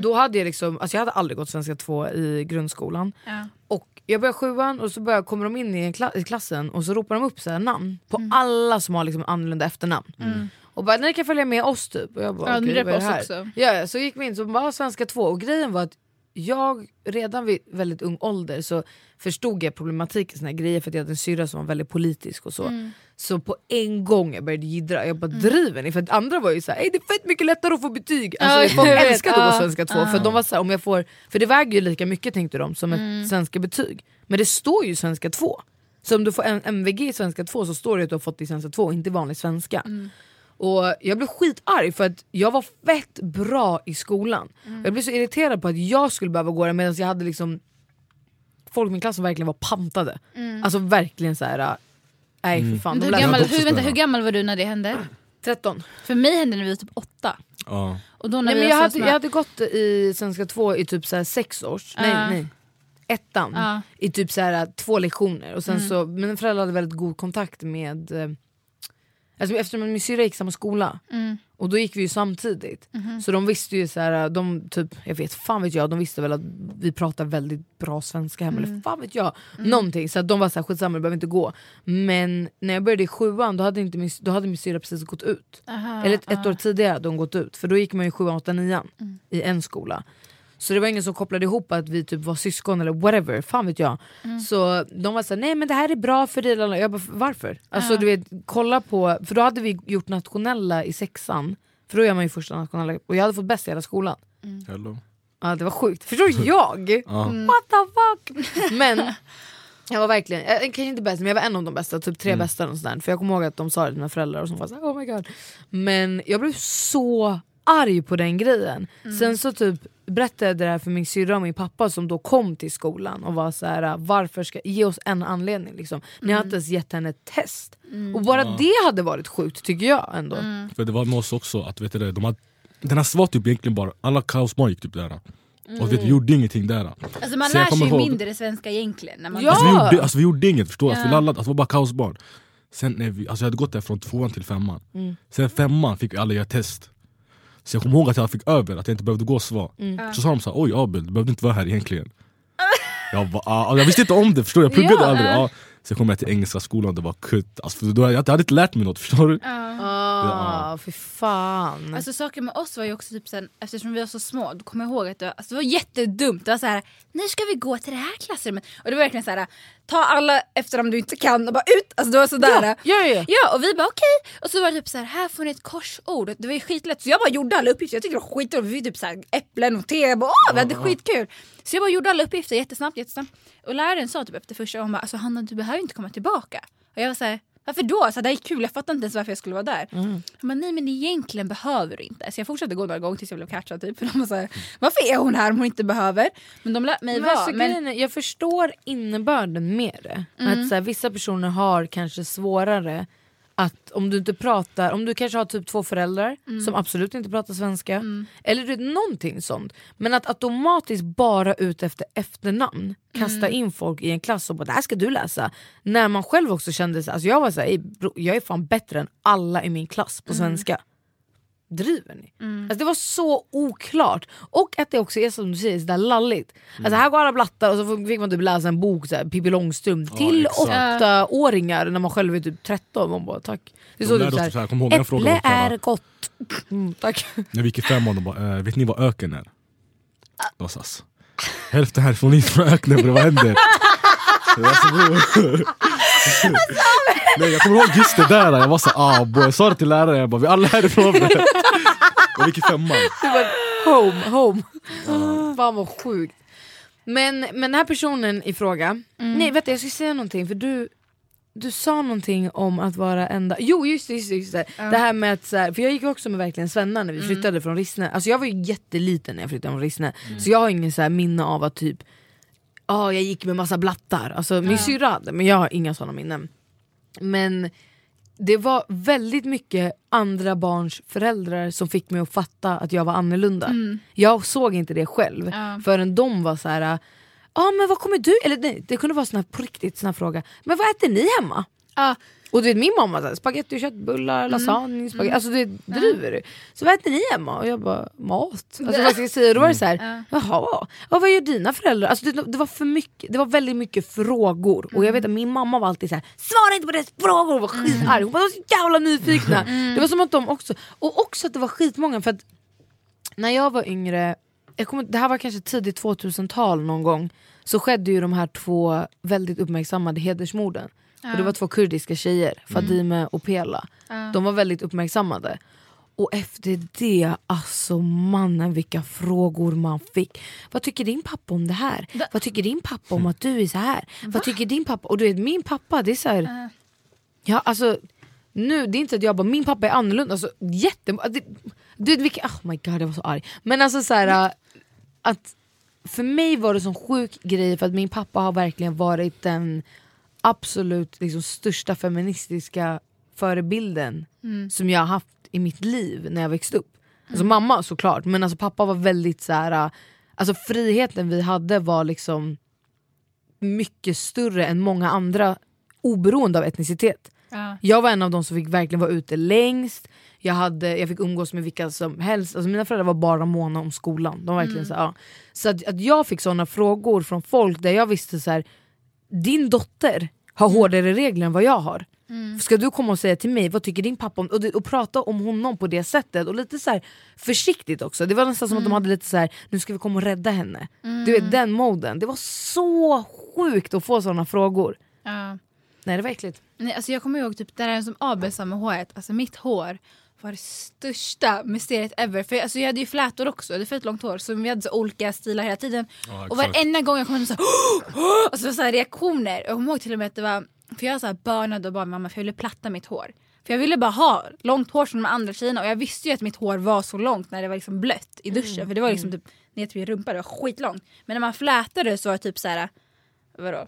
då hade jag liksom, alltså jag hade aldrig gått svenska 2 i grundskolan. Ja. Och jag börjar sjuan och så börjar, kommer de in i, en kla- i klassen och så ropar de upp så här namn på alla som har liksom annorlunda efternamn. Och bara “ni kan följa med oss” typ. Och jag bara, Ja, är vad är det här? också. Ja, så gick vi in så bara svenska 2 och grejen var att jag redan vid väldigt ung ålder så förstod jag problematiken såna här grejer för att jag hade en syrra som var väldigt politisk och så. Så på en gång jag började jiddra, jag bara driver ni? För att andra var ju såhär, "Ey, det är fett mycket lättare att få betyg. Alltså, Ja, folk älskade att gå svenska 2 för de var så här, om jag får, för det väger ju lika mycket tänkte de som ett svenska betyg. Men det står ju svenska 2. Så om du får en MVG i svenska 2 så står det att du har fått i svenska 2, inte vanlig svenska. Och jag blev skitarg för att jag var fett bra i skolan. Jag blev så irriterad på att jag skulle behöva gå där medan jag hade liksom folk i min klass som verkligen var pantade. Alltså verkligen så här. äh, nej för fan. Hur gammal, hur, vänta, hur gammal var du när det hände? 13. För mig hände det när vi var typ åtta. Ja. Och då när Nej, vi men var jag, så hade, jag hade gått i svenska 2 i typ så här sex års, nej Ja. nej, ettan Ja. i typ så här två lektioner. Och sen så, mina föräldrar hade väldigt god kontakt med, eh, alltså eftersom min syrra gick samma skola Mm. och då gick vi ju samtidigt. Så de visste ju så här, de typ, jag vet fan vet jag, de visste väl att vi pratar väldigt bra svenska hemma, eller fan vet jag. Någonting, så att de var såhär skitsamma det behöver inte gå. Men när jag började i sjuan då hade, inte min, då hade min syrra precis gått ut. Aha, Eller ett, ett år tidigare hade hon gått ut, för då gick man ju 7 8 9 i en skola. Så det var ingen som kopplade ihop att vi typ var syskon eller whatever, fan vet jag. Så de var såhär, nej men det här är bra för dig. lalala." Jag bara, varför? Alltså du vet, kolla på, för då hade vi gjort nationella i sexan För då gör man ju första nationella och jag hade fått bäst i hela skolan. Hello. Ja det var sjukt, förstår jag? (laughs) Ja. What the fuck? (laughs) Men jag var verkligen, jag, kanske inte bäst men jag var en av de bästa, typ tre bästa och sådär. För jag kommer ihåg att de sa det till mina föräldrar och som var såhär oh my god. Men jag blev så arg på den grejen. Sen så typ berättade jag det här för min syrra och min pappa som då kom till skolan och var så här: varför ska, ge oss en anledning liksom. Ni har inte ens gett henne ett test. Och bara det hade varit sjukt tycker jag ändå. För det var med oss också, att vet du, det, de hade, den här var typ egentligen bara, alla kaosbarn gick typ där. Och vet, du, vi gjorde ingenting där. Alltså man Så lär sig ju ihåg- mindre svenska egentligen. När man Ja! Alltså, vi, gjorde, alltså, vi gjorde inget, förstår du? Alltså, vi Ja. lallade, alltså, det var bara kaosbarn. Sen när vi, alltså, jag hade gått där från tvåan till femman. Mm. Sen femman fick vi alla göra test. Så jag kommer ihåg att jag fick över, att jag inte behövde gå svar. Mm. Så sa de så här, oj Abel, du behövde inte vara här egentligen. jag, bara, ah, jag visste inte om det, förstår du? Jag pluggade Ja. aldrig. Ah. Sen kom jag till engelska skolan, det var kutt. Alltså, jag, hade inte lärt mig något, förstår du? Ah, fy fan. Alltså saker med oss var ju också typ sen, eftersom vi var så små, då kommer jag ihåg att det var, alltså, det var jättedumt. Det var så här, nu ska vi gå till det här klassrummet. Och det var verkligen så här, ta alla eftersom du inte kan och bara ut. Alltså det var sådär. ja, ja, ja. Ja och vi bara okej, och så var det typ så här, här får ni ett korsord. Det var ju skitlätt så jag bara gjorde alla uppgifter, jag tyckte det var skitroligt. Vi fick typ så här äpplen och te, jag bara, åh vi hade skitkul. Så jag bara gjorde alla uppgifter jättesnabbt, jättesnabbt. Och läraren sa typ efter första gången alltså Hanna du behöver inte komma tillbaka. Och jag var så här, varför då? Så det är kul, jag fattar inte ens varför jag skulle vara där. Mm. Bara, nej men egentligen behöver du inte. Så jag fortsatte gå några gånger tills jag blev catchad typ. För (laughs) de var så här, varför är hon här om hon inte behöver? Men de lät mig Men alltså, vara. Men, är, jag förstår innebörden med det. Mm. Att så här, vissa personer har kanske svårare att om du inte pratar, om du kanske har typ två föräldrar Mm. som absolut inte pratar svenska, eller du någonting sånt. Men att automatiskt bara ut efter efternamn kasta Mm. in folk i en klass och bara det här ska du läsa. När man själv också kände sig, alltså jag var såhär, "Ey, bro, jag är fan bättre än alla i min klass på Mm. svenska. Driver ni? Alltså det var så oklart. Och att det också är som du säger, sådär lalligt. Alltså här går alla blattar och så fick man typ läsa en bok, såhär, Pippi Långstrump, till exakt. åttaåringar när man själv är typ 13. Man bara tack. Det De står lärde typ så såhär, här, kom ihåg, äpple så är gott. (laughs) Mm, tack. När vi gick i femman, de bara, eh, vet ni vad öken är? Låtsas. Hälften härifrån ni från öknen, vad händer? (laughs) Alltså. Nej, jag kommer ihåg just det där, jag var så ah, boy. jag sa det till läraren, jag bara, vi alla är härifrån. Och vi gick i femman. Det var home, home. Fan vad sjukt. Men, men den här personen i fråga, nej vänta jag ska säga någonting för du du sa någonting om att vara enda... Jo just det, just det, just det. det här med att så här, för jag gick också med verkligen Svenna när vi flyttade från Rissne. Alltså jag var ju jätteliten när jag flyttade från Rissne, så jag har ingen så här minne av att typ Ja jag gick med massa blattar, alltså min syrra hade men jag har inga sådana minnen. Men det var väldigt mycket andra barns föräldrar som fick mig att fatta att jag var annorlunda. Jag såg inte det själv Ja. förrän de var så här. Ja men vad kommer du, eller nej, det kunde vara sån här, på riktigt sån här fråga, men vad äter ni hemma? ja, Och du vet min mamma spagetti, köttbullar, lasagne, spagetti, alltså det driver du. Så vad äter ni hemma? Och jag bara, mat. Alltså vad ska jag säga? Och då var det såhär, jaha, ja, vad gör dina föräldrar? Alltså det, det var för mycket, det var väldigt mycket frågor. Och jag vet att min mamma var alltid såhär, svara inte på deras frågor! Och var skitarg, hon var så jävla nyfikna. Det var som att de också, och också att det var skitmånga för att när jag var yngre, jag kommer, det här var kanske tidigt 2000-tal någon gång, så skedde ju de här två väldigt uppmärksammade hedersmorden. Och det var två kurdiska tjejer, Fadime och Pela. De var väldigt uppmärksammade. Och efter det, alltså mannen vilka frågor man fick. Vad tycker din pappa om det här? Vad tycker din pappa om att du är så här? Vad tycker din pappa? Och du vet min pappa, det är så här, Ja alltså, nu, det är inte att jag bara min pappa är annorlunda, alltså, jätte, det, du vet vilka, oh my god jag var så arg. Men alltså så här, att för mig var det sån sjuk grej för att min pappa har verkligen varit den absolut liksom, största feministiska förebilden som jag har haft i mitt liv när jag växte upp. Alltså mamma såklart, men alltså pappa var väldigt så här. alltså friheten vi hade var liksom mycket större än många andra oberoende av etnicitet. ja. Jag var en av de som fick verkligen vara ute längst, jag, hade, jag fick umgås med vilka som helst, alltså mina föräldrar var bara måna om skolan. De var verkligen så, ja. så att, att jag fick såna frågor från folk där jag visste så här, din dotter har hårdare regler än vad jag har. Ska du komma och säga till mig, vad tycker din pappa om och, det, och prata om honom på det sättet och lite så här försiktigt också. Det var nästan som att de hade lite så här, nu ska vi komma och rädda henne. Du vet den moden. Det var så sjukt att få såna frågor. ja. Nej det var äckligt. Nej, alltså jag kommer ihåg typ det där som Abel sa med håret, alltså mitt hår var det största mysteriet ever. För alltså, jag hade ju flätor också, jag hade fett långt hår så vi hade så olika stilar hela tiden. Ja, och varenda gång jag kom hem så, här, (gasps) och så, var det så här reaktioner. Jag kommer ihåg till och med att det var, för jag så här bönade och bad mamma för jag ville platta mitt hår. För jag ville bara ha långt hår som de andra tjejerna och jag visste ju att mitt hår var så långt när det var liksom blött i duschen. För det var liksom typ ner till min rumpa, det var skitlångt. Men när man flätade så var det typ så här, vadå?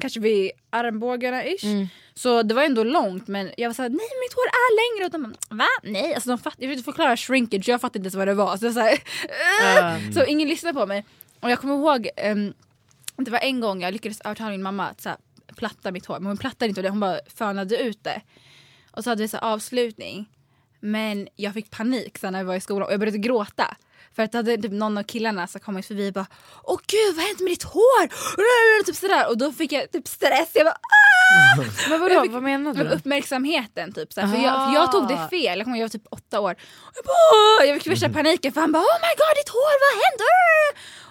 Kanske vid armbågarna ish. Så det var ändå långt men jag var såhär nej mitt hår är längre och de bara, va? Nej alltså de fatt, jag försökte förklara shrinkage jag fattade inte ens vad det var. Så, jag så, här, så ingen lyssnade på mig. Och jag kommer ihåg ehm, det var en gång jag lyckades övertala min mamma att så här, platta mitt hår men hon plattade inte det, hon bara fönade ut det. Och så hade vi så avslutning. Men jag fick panik sen när vi var i skolan och jag började gråta. För att hade typ någon av killarna så kommit förbi och bara Åh gud vad har hänt med ditt hår? (laughs) Typ sådär. Och då fick jag typ stress. Jag bara ah! (laughs) Men vadå, fick- vad menar Men du? uppmärksamheten typ. Såhär, för, jag, för Ah. jag tog det fel. Jag var typ åtta år. Och jag, bara, jag fick värsta paniken för han bara oh my god ditt hår vad händer?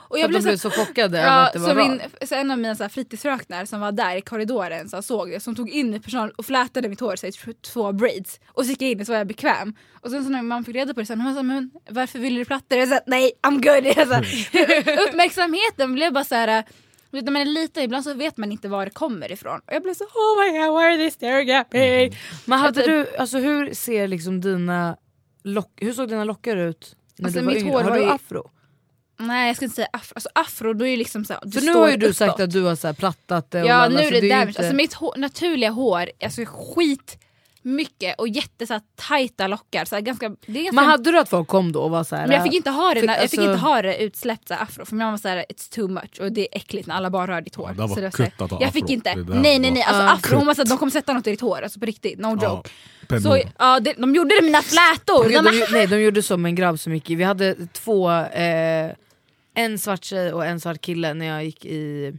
Och att de så- blev så chockade Ja, att det var så, min, så en av mina så här, fritidsfröknar som var där i korridoren så såg det, som tog in mig personal och flätade mitt hår så i två braids. Och så gick jag in och så var jag bekväm. Och sen så när man fick reda på det sen, hon sa men varför ville du platta? Jag sa nej I'm good. Jag sa, (laughs) uppmärksamheten blev bara så här. vet, När man är liten ibland så vet man inte var det kommer ifrån. Och jag blev så oh my god why are they staring at me? Men hade du, alltså hur ser liksom dina lock, hur såg dina lockar ut när Alltså, du var mitt yngre? hår Har var du afro? Nej jag ska inte säga afro, alltså afro då är ju liksom så här, För nu har ju du sagt uppåt. att du har så här plattat det och Ja lalala, nu är det ju damage. inte- Alltså mitt hår, naturliga hår, alltså skit mycket och jätte så här, tajta lockar. Så här, ganska, det är ganska Men hade du att folk kom då och var såhär... men jag fick inte ha det, när, jag fick alltså- inte ha det utsläppt så här, afro för min mamma var såhär it's too much och det är äckligt när alla bara rör ditt hår. Ja, det så det var jag fick afro. inte, Det där nej nej nej alltså Ah. afro, hon var såhär de kommer sätta något i ditt hår, alltså på riktigt, no Ja, joke. pennor. Så ja, det, de gjorde det med mina flätor! De, de, nej de gjorde så med en grabb som gick i, vi hade två, eh, en svart tjej och en svart kille när jag gick i,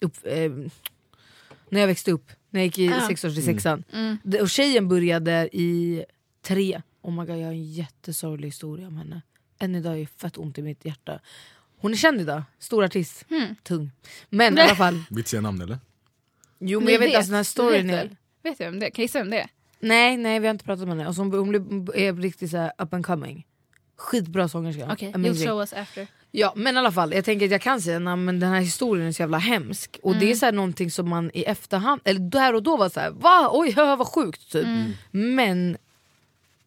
upp, eh, när jag växte upp, när jag gick i Ja. sexårs till sexan. Mm. Det- Och tjejen började i tre, oh my god jag har en jättesorglig historia om henne. Än idag är det fett ont i mitt hjärta. Hon är känd idag, stor artist, Mm. tung. Men i alla fall, Vill du säga namn eller? jo men Ni jag vet, vet, alltså den här du storyn vet är... vet jag vem det är? Kan jag gissa vem det är? Nej nej vi har inte pratat med henne, alltså, hon, är riktigt så här up and coming. Skitbra sångerska. Amazing. you'll show us after. Ja men i alla fall, jag tänker att jag kan säga att den här historien är så jävla hemsk. Och det är så här någonting som man i efterhand, eller där och då var så här, va? Oj (laughs) vad sjukt typ. Men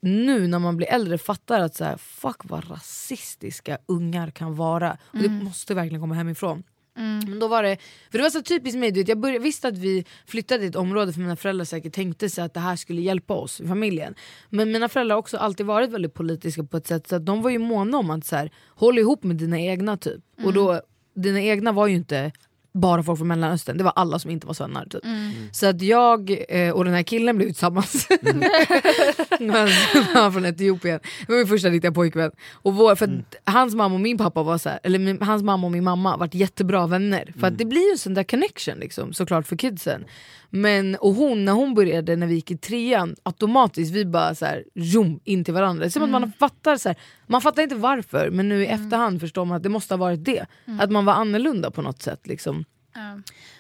nu när man blir äldre fattar att så här, fuck vad rasistiska ungar kan vara. Och det måste verkligen komma hemifrån. Men då var det, för det var så typiskt mig, du vet, jag började, visste att vi flyttade till ett område för mina föräldrar säkert tänkte sig att det här skulle hjälpa oss i familjen. Men mina föräldrar har också alltid varit väldigt politiska på ett sätt så att de var ju måna om att så här, håll ihop med dina egna typ. Och då, dina egna var ju inte bara folk från mellanöstern, det var alla som inte var svennar typ. Så att jag eh, och den här killen blev tillsammans. (laughs) Men Han från Etiopien. Det var min första riktiga pojkvän. Och vår, för att hans mamma och min pappa var så här, eller min, hans mamma och min mamma varit jättebra vänner. För att det blir ju en sån där connection liksom, såklart för kidsen. Men, och hon, när hon började, när vi gick i trean, automatiskt vi bara så här, zoom in till varandra. Det är som att man fattar, så här, man fattar inte varför men nu i efterhand förstår man att det måste ha varit det. Att man var annorlunda på något sätt. Liksom.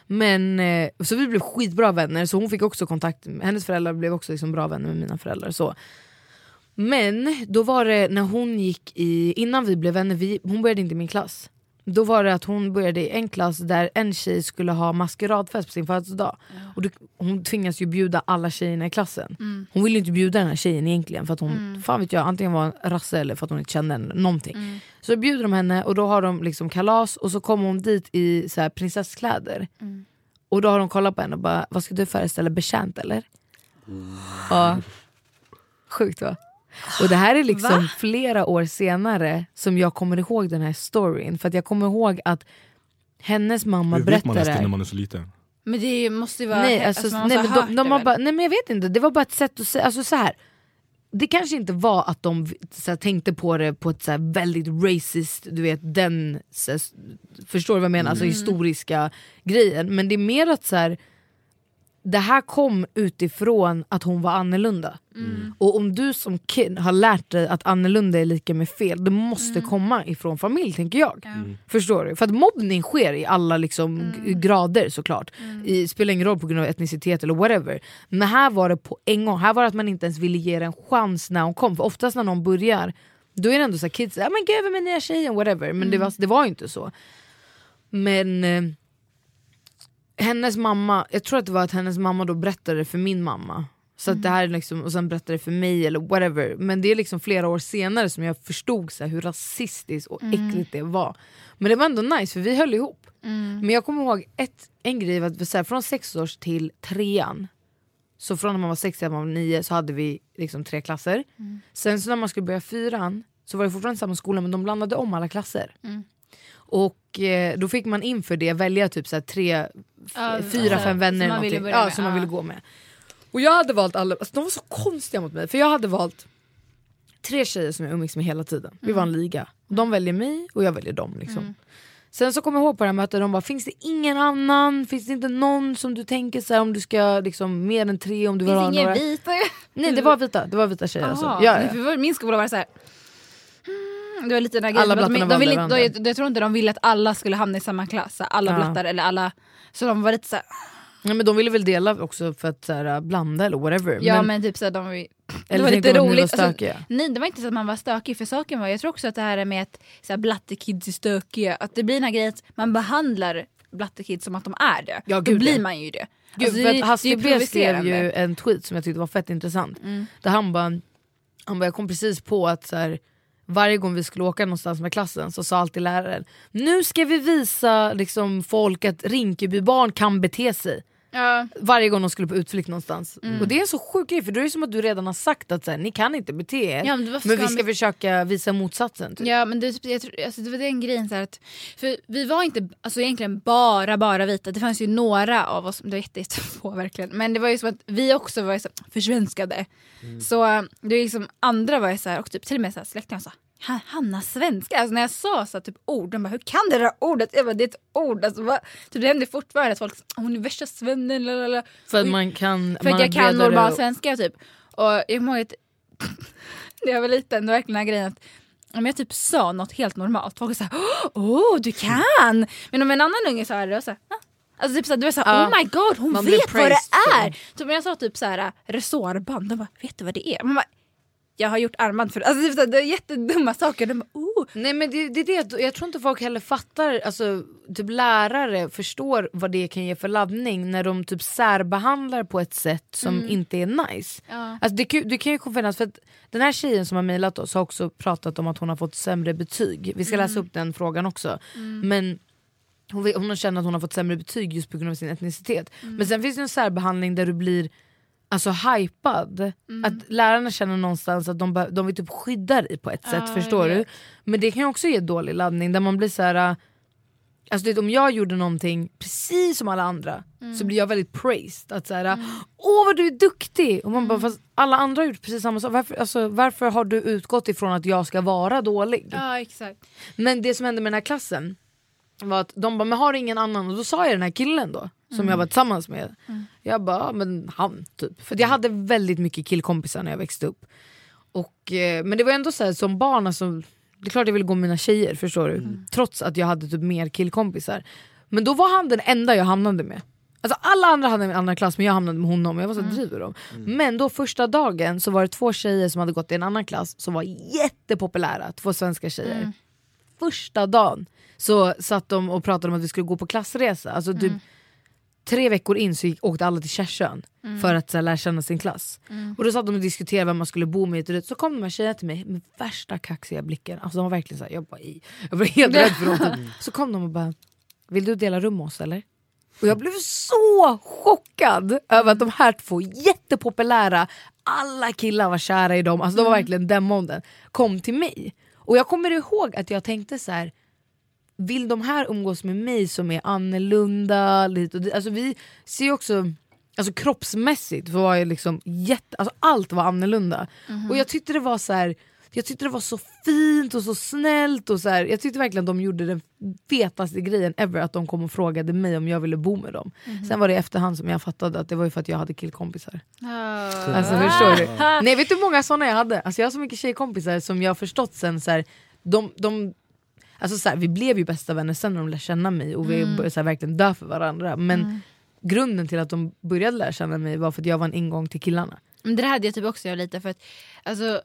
Men, eh, så vi blev skitbra vänner, så hon fick också kontakt, hennes föräldrar blev också liksom bra vänner med mina föräldrar. Så. Men då var det när hon gick i, innan vi blev vänner, vi, hon började inte i min klass. Då var det att hon började i en klass där en tjej skulle ha maskeradfest på sin födelsedag. Och då, hon tvingas ju bjuda alla tjejerna i klassen. Hon ville inte bjuda den här tjejen egentligen för att hon, fan vet jag, antingen var en rasse eller för att hon inte kände henne, någonting. Så bjuder de henne och då har de liksom kalas och så kommer hon dit i så här prinsesskläder. Och då har de kollat på henne och bara, vad ska du föreställa, betjänt eller? Ja. Sjukt va? Och det här är liksom flera år senare som jag kommer ihåg den här storyn. För att jag kommer ihåg att hennes mamma Hur vet berättade man det nästan här. när man är så liten? Men det måste ju vara... Nej, alltså, man nej, men de, de det har bara, nej men jag vet inte, det var bara ett sätt att säga, alltså så här. Det kanske inte var att de så här, tänkte på det på ett så här, väldigt racist, du vet den, så här, förstår du vad jag menar? Alltså historiska grejen. Men det är mer att så här, det här kom utifrån att hon var annorlunda. Och om du som kid har lärt dig att annorlunda är lika med fel, det måste komma ifrån familj tänker jag. Förstår du? För att mobbning sker i alla liksom, g- grader såklart. I, spelar ingen roll på grund av etnicitet eller whatever. Men här var det på en gång, här var det att man inte ens ville ge en chans när hon kom. För oftast när någon börjar, då är det ändå så här kids, ah, men gud vem är nya tjejen, whatever. Men det, var, det var inte så. Men eh, hennes mamma, jag tror att det var att hennes mamma då berättade för min mamma. Så att det här är liksom, och sen berättade det för mig eller whatever. Men det är liksom flera år senare som jag förstod så här, hur rasistiskt och äckligt det var. Men det var ändå nice för vi höll ihop. Men jag kommer ihåg ett, en grej, var så här, från sex års till trean, så från när man var sex till man var nio så hade vi liksom tre klasser. Sen så när man skulle börja fyran så var det fortfarande samma skola men de blandade om alla klasser. Och eh, då fick man inför det välja typ så tre, Ja, fyra, alltså, fem vänner som man ja, som man ja. ville gå med. Och jag hade valt alla, alltså, de var så konstiga mot mig för jag hade valt tre tjejer som jag umgicks med hela tiden. Vi var en liga. De väljer mig och jag väljer dem. Liksom. Sen så kommer jag ihåg på det här mötet, de bara finns det ingen annan? Finns det inte någon som du tänker så här, om du ska liksom mer än tre om du vill ha Finns ingen några? vita? Nej det var vita, det var vita tjejer alltså. Aha, Ja, nej, ja. för Min skola var det så här. Mm, Det var lite den Alla de, de, ville valde inte, de, jag tror inte de ville att alla skulle hamna i samma klass, alla Ja. blattar eller alla Så de var lite såhär, Nej, men de ville väl dela också för att så här, blanda eller whatever. ja men, men, typ såhär, de var ju Det eller var lite de roligt. var Alltså, nej det var inte så att man var stökig för saken var, jag tror också att det här är med att så här, blattekids är stökiga, att det blir den här grejen att man behandlar blattekids som att de är det. Ja, Då blir ja. man ju det. Gud, Alltså, det- Hasse B skrev ju en tweet som jag tyckte var fett intressant. Mm. Där han bara, han bara, jag kom precis på att så här, varje gång vi skulle åka någonstans med klassen så sa alltid läraren Nu ska vi visa liksom, folk att Rinkebybarn kan bete sig. Ja. Varje gång de skulle på utflykt någonstans. Mm. Och det är en så sjuk grej för då är det som att du redan har sagt att så här, ni kan inte bete er. Ja, men men vi ska man- försöka visa motsatsen. Typ. Ja men det, typ- jag tror, alltså det var den grejen så här att, för vi var inte alltså egentligen bara bara vita, det fanns ju några av oss, det var jätte- jättefå verkligen, men det var ju som att vi också var så försvenskade. Så äh, det är liksom andra var ju så här, och typ till och med så här, släktingar sa "Ha- Hanna svenska, alltså när jag sa så typ ord, de bara hur kan du det där ordet? Jag bara, det är ett ord, alltså? Typ, det händer fortfarande att folk säger hon är värsta svennen, lalala. För att man kan... för man jag kan normal svenska typ. Och jag kommer ihåg att när jag var liten, var verkligen den här grejen att om jag typ sa något helt normalt, folk såhär åh du kan! Men om en annan unge sa det, då såhär ah. Alltså typ såhär, du var såhär Ja. oh my god hon vet vad det är! Typ när jag sa typ såhär resårband, de bara vet du vad det är? Man bara, jag har gjort armband för. Alltså det är jättedumma saker, de oh. Nej men det, det är det, jag tror inte folk heller fattar, alltså typ lärare förstår vad det kan ge för laddning när de typ särbehandlar på ett sätt som inte är nice. Ja. Alltså det, kan- det kan ju finnas, för att den här tjejen som har mejlat oss har också pratat om att hon har fått sämre betyg. Vi ska läsa upp den frågan också. Men hon, hon känt att hon har fått sämre betyg just på grund av sin etnicitet. Men sen finns det en särbehandling där du blir alltså hypad. Att lärarna känner någonstans att de, de vill typ skydda dig på ett sätt, Ja, förstår du? Men det kan också ge dålig laddning där man blir så här. äh, Alltså det, om jag gjorde någonting precis som alla andra så blir jag väldigt praised. Att så här, Åh vad du är duktig! Och man bara, fast alla andra har gjort precis samma sak. Varför, alltså, varför har du utgått ifrån att jag ska vara dålig? Ja exakt. Men det som hände med den här klassen var att de bara, men har ingen annan? Och då sa jag den här killen då, som jag var tillsammans med. Jag bara, ja, men han typ. För jag hade väldigt mycket killkompisar när jag växte upp. Och, eh, men det var ändå så här, som barn, alltså, det är klart jag ville gå med mina tjejer förstår du. Trots att jag hade typ mer killkompisar. Men då var han den enda jag hamnade med. Alltså alla andra hade en annan klass men jag hamnade med honom, jag var så driver de. Men då första dagen så var det två tjejer som hade gått i en annan klass som var jättepopulära, två svenska tjejer. Första dagen så satt de och pratade om att vi skulle gå på klassresa. Alltså typ tre veckor in så gick, åkte alla till Kärsön för att så här, lära känna sin klass. Och då satt de och diskuterade vem man skulle bo med. och. Så kom de här tjejerna till mig med värsta kaxiga blicken. Alltså de var verkligen så här, jag, bara, i. jag var helt rädd för dem. (laughs) Så kom de och bara, vill du dela rum med oss eller? Och jag blev så chockad över att de här två jättepopulära, alla killar var kära i dem, alltså de var verkligen den moden, kom till mig. Och jag kommer ihåg att jag tänkte så här. Vill de här umgås med mig som är annorlunda? Lite, och dit? alltså vi ser också, alltså kroppsmässigt var jag liksom jätte, alltså allt var annorlunda. Och jag tyckte det var så här. jag tyckte det var så fint och så snällt. Och så här, jag tyckte verkligen att de gjorde den fetaste grejen ever, att de kom och frågade mig om jag ville bo med dem. Sen var det i efterhand som jag fattade att det var ju för att jag hade killkompisar. Alltså förstår du? Nej vet du hur många såna jag hade? Alltså, jag har så mycket tjejkompisar som jag har förstått sen, så här, de, de, alltså, så här, vi blev ju bästa vänner sen när de lärde känna mig och vi började så här, verkligen dö för varandra. Men grunden till att de började lära känna mig var för att jag var en ingång till killarna. Men det där hade jag typ också jag lite för att, alltså,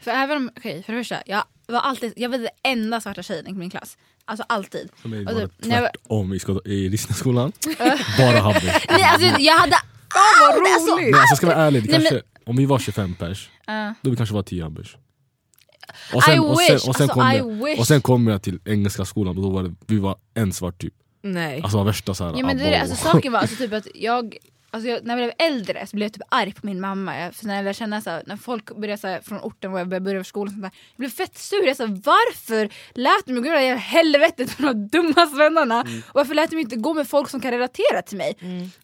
för även om, okej för det första, jag var alltid, jag var den enda svarta tjejen i min klass. Alltså alltid. För mig var det typ, när jag var- tvärtom i, sko- i Rissneskolan. (laughs) Bara Habbers. Nej alltså jag hade aldrig, alltså, Nej, alltså, ska vara ärlig, Nej, men- om vi var 25 pers, Ja. då vi kanske var 10 Habbers. Och I sen, och sen, wish, och sen, alltså, kom I jag, och sen kom jag till engelska skolan och då var det, vi var en svart typ. Nej. Alltså var värsta såhär Ja men det, är alltså, saken var alltså, typ att jag, alltså, jag, när jag blev äldre så blev jag typ arg på min mamma. Jag, för när jag lärde känna så här, när folk började så här, från orten och jag började börja skolan, sånt där, jag blev fett sur. Jag sa varför lät de mig gå här helvetet med de dumma svennarna? Och varför lät de mig inte gå med folk som kan relatera till mig?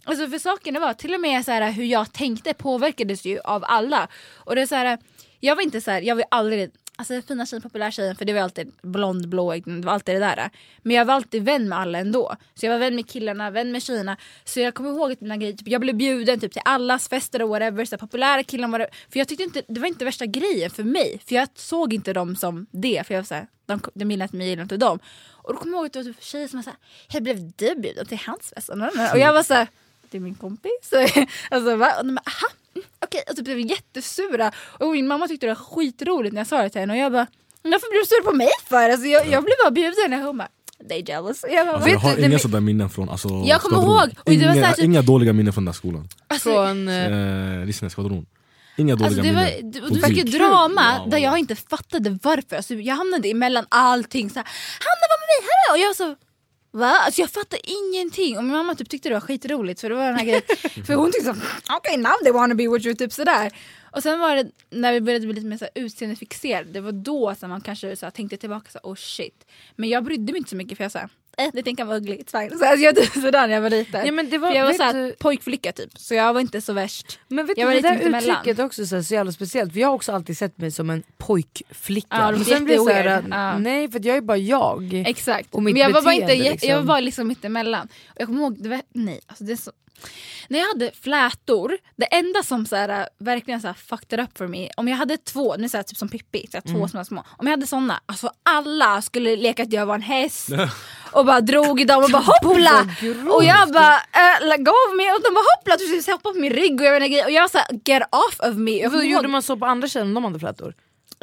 Alltså för saken var, till och med så här, hur jag tänkte påverkades ju av alla. Och det är så här, jag var inte så här, jag var aldrig Alltså fina tjejen, populär tjejen, för det var alltid blond, blåögd, det var alltid det där. Men jag var alltid vän med alla ändå. Så jag var vän med killarna, vän med tjejerna. Så jag kommer ihåg att mina grejer, typ, jag blev bjuden typ, till allas fester och whatever, så här, populära killar var. För jag tyckte inte, det var inte värsta grejen för mig. För jag såg inte dem som det, för jag var såhär, de, de gillade inte mig, gillade inte dem. Och då kommer jag ihåg att det var typ tjejer som var såhär, hej blev du bjuden till hans fest? Och jag var såhär, det är min kompis. (laughs) alltså, va? Och de bara, aha mm, Okej, och typ blev jättesura. Och min mamma tyckte det var skitroligt när jag sa det till henne och jag bara Varför blir du sur på mig för? Alltså, jag, jag blev bara bjuden och hon bara They jealous. Jag, bara, Alltså, jag har du, inga sådana minnen från alltså, Jag kommer ihåg, och det var inga, här typ- inga dåliga minnen från den här skolan. alltså, Från, eh, Eh, Rissne skvadron. Inga dåliga Alltså det var, minnen. På du fick ju drama Wow, där jag inte fattade varför. Alltså, jag hamnade emellan allting. Så här, Hanna var med mig, här! Och jag var så Va? Alltså jag fattade ingenting. Och min mamma typ tyckte det var skitroligt för det var den här grejen. (laughs) För hon tyckte såhär, okej now they wanna be with you, typ sådär. Och sen var det när vi började bli lite mer så utseendefixerade, det var då som man kanske så tänkte tillbaka så oh shit. Men jag brydde mig inte så mycket för jag sa eh, det tänker vara ugly, it's fine. Så alltså, jag typ (laughs) sådär när jag var liten Ja, men det var- jag var såhär du- pojkflicka typ, så jag var inte så värst Men vet Jag du, var det lite där uttrycket är också så, här, så jävla speciellt, för jag har också alltid sett mig som en pojkflicka. Ja, det Men sen blir det så här, jätteweird. Ja. nej för jag är bara jag. Exakt. Och mitt men jag var, bara inte, beteende, jag, liksom. jag var bara liksom mittemellan. Och jag kommer ihåg, det var, nej, alltså det är så, när jag hade flätor, det enda som så här, verkligen så här, fucked up for me, om jag hade två, nu här, typ som Pippi, så här, två Mm. små små. Om jag hade såna, alltså alla skulle leka att jag var en häst och bara drog i dem och bara hoppla! Och jag bara äh, lägg av mig och de bara hoppla, du skulle hoppa på min rygg och jag, vet inte, och jag såhär get off of me. Jag gjorde man så på andra tjejer om de hade flätor?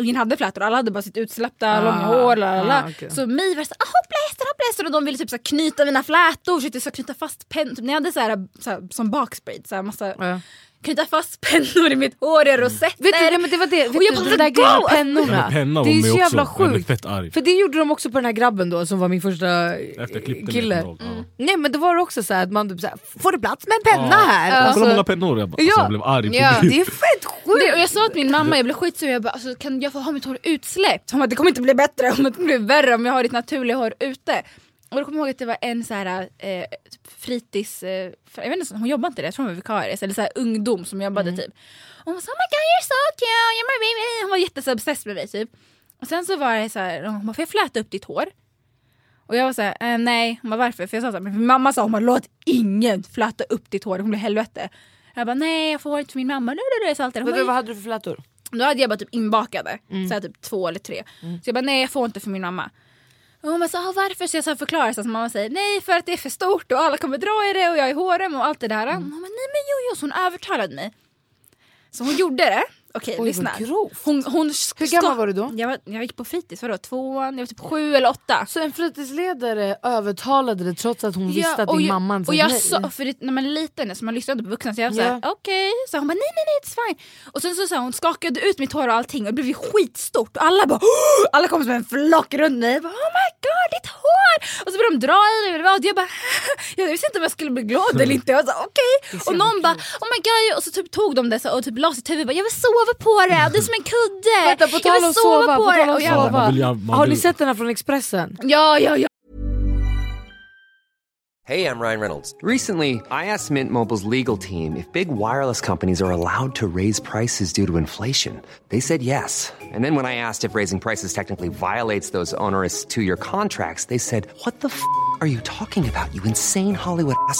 Ingen hade flätor, alla hade bara sitt utsläppta Ah, långa hår. Lalala. ah, okej. Så mig var såhär, ah, hoppla hästar, hoppla hästar och de ville typ så här, knyta mina flätor, försökte så knyta fast pennor. Typ, när jag hade så här, så här, som baksprayed, så här, massa, Ja. Knyta fast pennor i mitt hår i rosetter. Vet du, nej, men det var det, vet Och jag bara, den där grejen med Ja, pennorna. penna det är så jävla också. Sjukt. fett arg. För det gjorde de också på den här grabben då som var min första Efter mig kille. tag, ja. Nej men då var det också så här att man typ såhär, får du plats med en penna här? Kolla Alltså, hur många pennor jag, bara, alltså, Ja. jag blev arg på Ja. det är fett sjukt! det, och jag sa till min mamma, jag blev skitsur, jag bara alltså, kan jag få ha mitt hår utsläppt? Hon bara det kommer inte bli bättre, om (laughs) det blir värre om jag har ditt naturliga hår ute. Och då kommer jag ihåg att det var en så här, eh, typ fritids, eh, jag vet inte, hon jobbade inte det, jag tror hon var vikarie, eller så här, ungdom som jobbade typ. Och hon sa oh my god you're so cute, you're my baby. Hon var jätteobsessed med mig typ. Och sen så var det så här, hon bara får jag fläta upp ditt hår? Och jag var såhär, eh, nej, hon bara varför? För jag sa såhär, men min mamma sa hon bara, låt ingen fläta upp ditt hår, det kommer bli helvete. Jag bara nej jag får inte för min mamma, så alltid. Hon Vet bara, du, vad hade du för flätor? då hade jag bara typ inbakade, så här, typ två eller tre. Så jag bara nej jag får inte för min mamma. Och hon bara så, ah, varför? Så jag så förklarar så att mamma säger nej för att det är för stort och alla kommer dra i det och jag är hårem och allt det där. Hon bara nej men jo jo, så hon övertalade mig. Så hon gjorde det. Okej Oj, lyssna. Hon, hon Hur gammal var du då? Jag, var, jag gick på fritids, vadå tvåan? Jag var typ sju eller åtta. Så en fritidsledare övertalade det trots att hon visste att din jag- mamma inte Och jag sa, för det, när man är liten så man lyssnar inte på vuxna så jag var Ja. okej, så hon bara nej nej nej it's fine. Och sen så sa hon skakade ut mitt hår och allting och det blev skitstort och alla bara "Åh!" alla kom som en flock runt mig. Jag bara, oh my god ditt hår! Och så började de dra i det och jag bara (laughs) jag visste inte om jag skulle bli glad eller inte. Jag var så okej. så Och någon bara oh my god och så typ tog de det så, och typ la sitt huvud jag vill sova på det, det är som en kudde. Vänta, på tal om sova, på tal om Och jag Ja, man vill ju- man Har ni sett den här från Expressen? ja ja ja. Hey, I'm Ryan Reynolds. Recently, I asked Mint Mobile's legal team if big wireless companies are allowed to raise prices due to inflation. They said yes. And then when I asked if raising prices technically violates those onerous two year contracts, they said, What the f are you talking about, you insane Hollywood ass?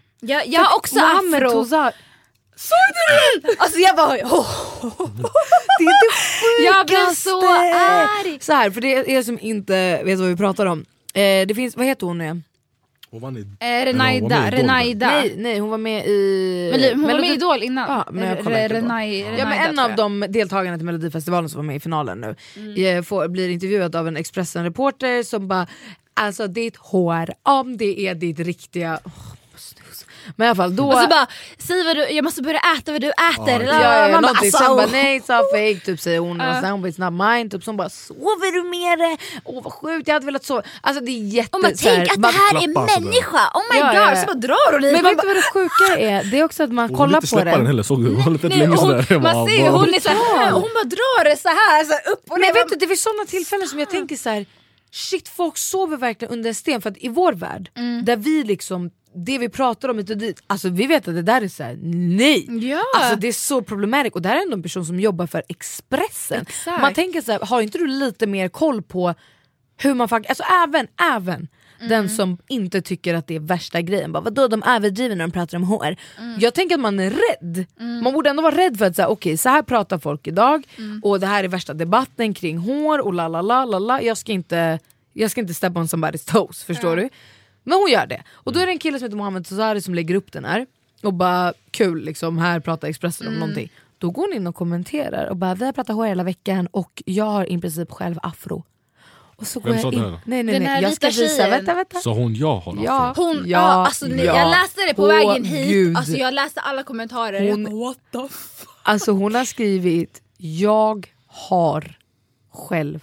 Jag, jag har också Mohammed afro. Tozar. Alltså jag bara... Oh. Det är det sjukaste! Jag blev så arg. Så här, för det är er som inte vet vad vi pratar om. Eh, det finns, vad heter hon nu igen? Hon vann i- Eh, Renaida, Renaida. Nej, nej, hon var med i... Men li- hon var med i Melodi- Idol innan. Ja, men jag kommer inte. Renai- Ja, men en av jag. de deltagarna till Melodifestivalen som var med i finalen nu Mm. eh, får, blir intervjuad av en Expressen-reporter som bara Alltså ditt hår, om det är ditt riktiga... Oh. Men i alla fall då... Och så bara, säg vad du, jag måste börja äta vad du äter. Ja, ja, ja, Man bara, alltså, Sen bara nej it's all fake, typ säger hon. Ja. Och sen hon it's not mine, typ, så hon bara sover du med det? Åh vad sjukt, jag hade velat sova. Alltså det är jätte... Och man så här, tänk att man- det här är sådär. människa, oh my Ja, god! ja, ja. Så bara drar hon i Men man vet du vad det sjuka är? Det är också att man Hon kollar på den den. heller, såg du? Hon lite Nej, länge hon, sådär. Jag bara, man ser hon är så här, hon bara drar det så här, så här upp och Men jag ner. vet du, det är sådana tillfällen som jag tänker så här. shit folk sover verkligen under en sten. För att i vår värld, Mm. där vi liksom, det vi pratar om hit och dit, alltså vi vet att det där är så här, nej! Ja. Alltså det är så problematiskt och det här är ändå en person som jobbar för Expressen. Exakt. Man tänker så här, har inte du lite mer koll på hur man faktiskt, alltså även, även den som inte tycker att det är värsta grejen, bara, vadå de överdriver när de pratar om hår. Jag tänker att man är rädd, man borde ändå vara rädd för att säga okej så här pratar folk idag och det här är värsta debatten kring hår och la la la la la. Jag ska inte, jag ska inte step on somebody's toes, förstår du? Men hon gör det. Och då är det en kille som heter Mohammed Tozari som lägger upp den här och bara kul liksom, här pratar Expressen om någonting. Då går hon in och kommenterar och bara vi har pratat hår hela veckan och jag har i princip själv afro. Och så går Vem jag sa det in. då? Nej nej Den nej, här jag ska vita visa. tjejen. Vänta vänta. Så hon jag har Ja. afro? Hon, Ja, ja, alltså, nej, ja. Jag läste det på Åh, vägen hit, Gud. alltså, jag läste alla kommentarer. Hon- jag bara, what the f- Alltså hon har skrivit jag har själv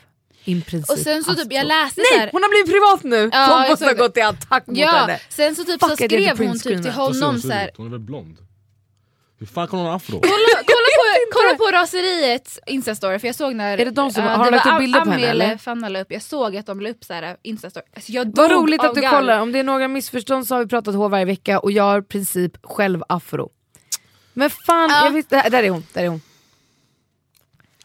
i princip Och sen så typ, jag läste så Nej här, hon har blivit privat nu! Ja, hon måste ha gått i attack mot Ja, henne. sen så typ Fuck, så skrev hon typ till honom hon så här? Hon är väl blond? Hur fan kan hon ha afro? kolla, kolla, (laughs) på, kolla på raseriets instastory för jag såg när Är det de som- ja, har de lagt upp bilder på henne, eller? Fanna la upp, jag såg att de la upp så här instastory. Alltså, jag Vad roligt att du garv. kollar, om det är några missförstånd så har vi pratat hår varje vecka och jag har i princip själv afro. Men fan, Ja. jag visste, där, där är hon. Där är hon.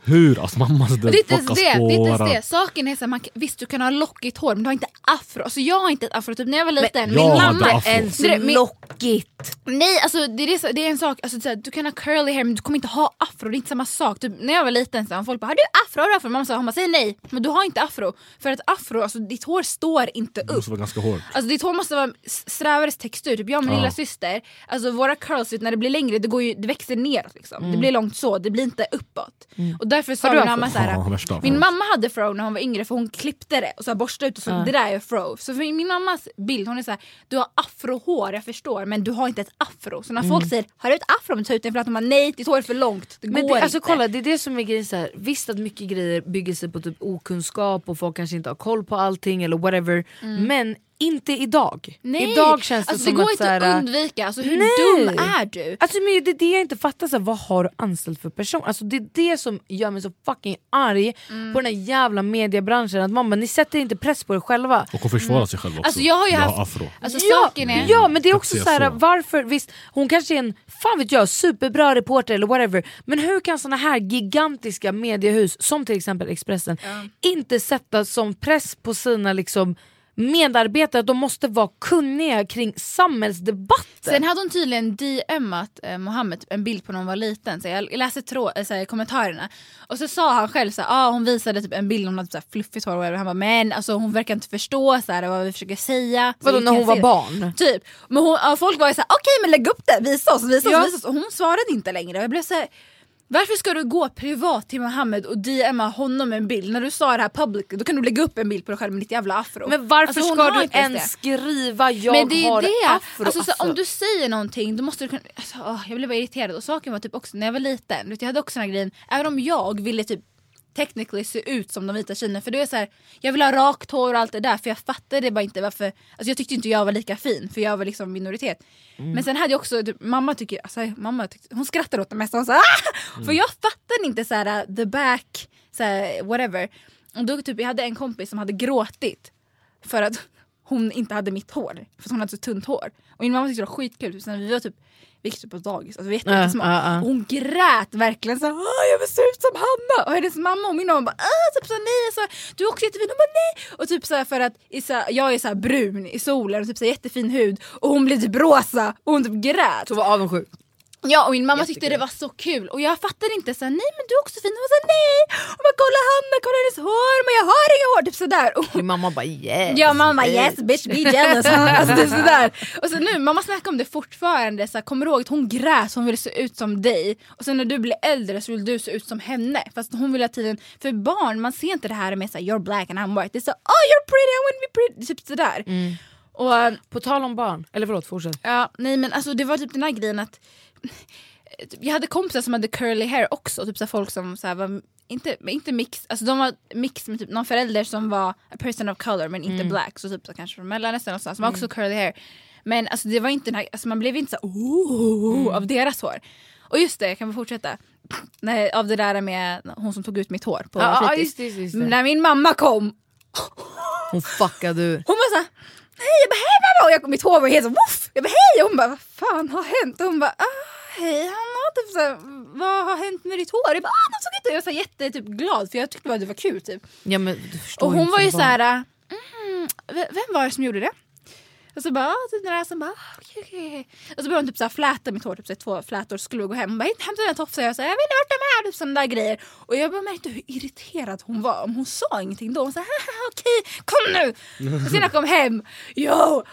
Hur? Alltså man måste Men det är inte det, det, är inte det. Saken är så här, man, visst du kan ha lockigt hår men du har inte afro. Alltså jag har inte ett afro, typ när jag var liten, jag min hade mamma... afro. Ens Det lockigt. Nej alltså det är, det, det är en sak, alltså, så här, du kan ha curly hair men du kommer inte ha afro, det är inte samma sak. Typ, när jag var liten så här, folk bara har du afro? Har du afro? Mamma sa, hon bara säg nej, men du har inte afro. För att afro, alltså ditt hår står inte Det upp. måste vara ganska hårt. Alltså ditt hår måste vara s- strävares textur, typ jag och min Ja. lilla syster, alltså våra curls när det blir längre det, går ju, det växer neråt liksom. Det blir långt så, det blir inte uppåt. Och därför sa min mamma såhär, Ja, min mamma hade fro när hon var yngre för hon klippte det och så borstade ut och så det där är fro. Så för min mammas bild, hon är såhär, du har afrohår jag förstår men du har inte ett afro. Så när folk säger, har du ett afro? Men ta ut den för att de bara, nej ditt hår är för långt, det Men går det, alltså, inte. kolla, det är det som är grejen, så här, visst att mycket grejer bygger sig på typ okunskap och folk kanske inte har koll på allting eller whatever. Mm. Men inte idag. Nej, Idag känns det alltså, som det går att inte att undvika, alltså, hur Nej. dum är du? Alltså men det är det jag inte fattar, så här, vad har du anställt för person? Alltså det är det som gör mig så fucking arg Mm. på den här jävla mediebranschen, att mamma ni sätter inte press på er själva. Och hon försvarar sig själv också. Alltså, jag har ju Jag haft- afro. Alltså Ja, saken är... ja men det är också så varför, visst hon kanske är en, fan vet jag, superbra reporter eller whatever Men hur kan såna här gigantiska mediehus som till exempel Expressen inte sätta som press på sina liksom medarbetare att de måste vara kunniga kring samhällsdebatten? Sen hade hon tydligen DMat eh, Mohammed typ en bild på när hon var liten, så jag, läste trå, eh, så här, kommentarerna och så sa han själv så här, ah, hon visade typ en bild om något så här fluffigt hår och han bara men alltså, hon verkar inte förstå så här, vad vi försöker säga. Så Vadå när hon var det." barn? Typ. Men hon, folk var ju såhär, okej men lägg upp det, visa oss, visa oss, Ja. visa oss. Och hon svarade inte längre. Jag blev såhär, varför ska du gå privat till Mohammed och DMa honom en bild? När du sa det här public, då kan du lägga upp en bild på dig själv med ditt jävla afro. Men varför Alltså, ska du ens skriva jag men det är har det. afro? Alltså, så, Alltså. om du säger någonting då måste du kunna... Alltså, åh, jag blev bara irriterad och saken var typ också när jag var liten, vet, jag hade också den här grejen, även om jag ville typ technically se ut som de vita tjejerna för det är så här, jag vill ha rakt hår och allt det där för jag fattade bara inte varför, alltså jag tyckte inte jag var lika fin för jag var liksom minoritet. Men sen hade jag också, mamma tycker, alltså, mamma tyckte, hon skrattar åt det mesta, hon sa ah! För jag fattade inte så här uh, the back, så här, whatever. Och då typ, jag hade en kompis som hade gråtit för att hon inte hade mitt hår. För hon hade så tunt hår. Och min mamma tyckte det var skitkul. Så när vi var typ vi gick typ på dagis, alltså vi var jättesmå. ja, ja. Och hon grät verkligen så Åh, jag vill se ut som Hanna! Och hennes mamma och min mamma bara typ så nej, så, du är också jättefin, hon bara nej! Och typ så här, för att så här, jag är så här brun i solen och typ så här, jättefin hud och hon blev typ rosa och hon typ grät. Så var avundsjuk. Ja och min mamma tyckte det var så kul och jag fattade inte så nej men du är också fin. Hon så nej! Hon bara kolla Hanna, kolla hennes hår, men jag har inga hår, typ sådär. Och Min mamma bara yes. Ja mamma bara, yes bitch be jealous. (laughs) alltså, det är sådär. Och så nu, mamma snackar om det fortfarande, så här, kommer du ihåg att hon grät, hon ville se ut som dig och sen när du blir äldre så vill du se ut som henne. Fast hon vill ha tiden, för barn man ser inte det här med såhär you're black and I'm white. Det är så oh you're pretty, I want to be pretty. Typ sådär. Och, äh, På tal om barn, eller förlåt fortsätt. ja, nej men alltså det var typ den här grejen att jag hade kompisar som hade curly hair också, typ så folk som så var inte, inte mix, alltså de var mix med typ någon förälder som var a person of color men inte black, så typ så kanske från Mellanöstern och så, som var också curly hair. Men alltså det var inte den här, alltså man blev inte så oh, av deras hår. Och just det, kan vi fortsätta? Nej, av det där med hon som tog ut mitt hår på ja, fritids. just det, just just det. När min mamma kom Hon fuckade ur. hon var såhär, hej jag bara hej mamma och jag, mitt hår var helt så woof. Jag bara hej och hon bara vad fan har hänt? Och hon bara ah, hej Hanna, typ såhär, vad har hänt med ditt hår? Jag bara ah, de såg inte Jag var så här jätte typ, glad för jag tyckte bara det var kul typ. Ja, men, Och hon var ju barn. såhär, mm, vem var det som gjorde det? Och så bara, ah, typ den näsan bara, ah, okej okej. okay. Och så började hon typ så här fläta mitt hår, typ så här, två flätor, så skulle vi gå hem. Hon bara, hämta mina tofsar. Jag sa, jag vet inte vart de är, typ sådana där grejer. Och jag bara märkte hur irriterad hon var. Om hon sa ingenting då, hon sa, "Haha, okej, kom nu. Och sen när jag kom hem, jo,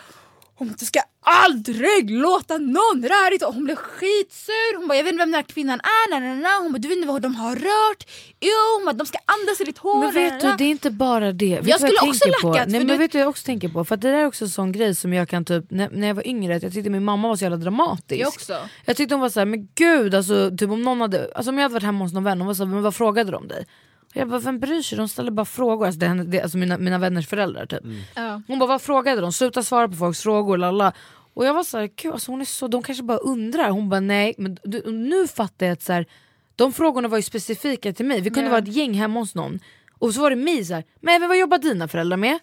hon ska aldrig låta någon röra ditt. Hon blev skitsur. Hon bara, jag vet inte vem den här kvinnan är. Nej, nej, nej. Hon bara, du vet inte vad de har rört. Jo, hon bara, de ska andas i ditt hår. Men vet du, det är inte bara det. Vet du vad skulle också tänker på? lackat, Nej, men du- vet du jag också tänker på? För det där är också en sån grej som jag kan typ, när, när jag var yngre, jag tyckte min mamma var så jävla dramatisk. Jag också. Jag tyckte hon var såhär, men gud alltså, typ om någon hade, alltså om jag hade varit hemma hos någon vän, hon var såhär, men vad frågade de dig? Jag bara, vem bryr sig? De ställer bara frågor, alltså, det, är henne- det, alltså mina, mina vänners föräldrar typ. Ja. Hon bara, vad frågade de? Sluta svara på folks frågor, lalla. Och jag var såhär, gud alltså hon är så, de kanske bara undrar. Hon bara, nej. Men du, nu fattar jag att så här, de frågorna var ju specifika till mig. Vi kunde Ja. vara ett gäng hemma hos någon. Och så var det mig såhär, men vad jobbar dina föräldrar med?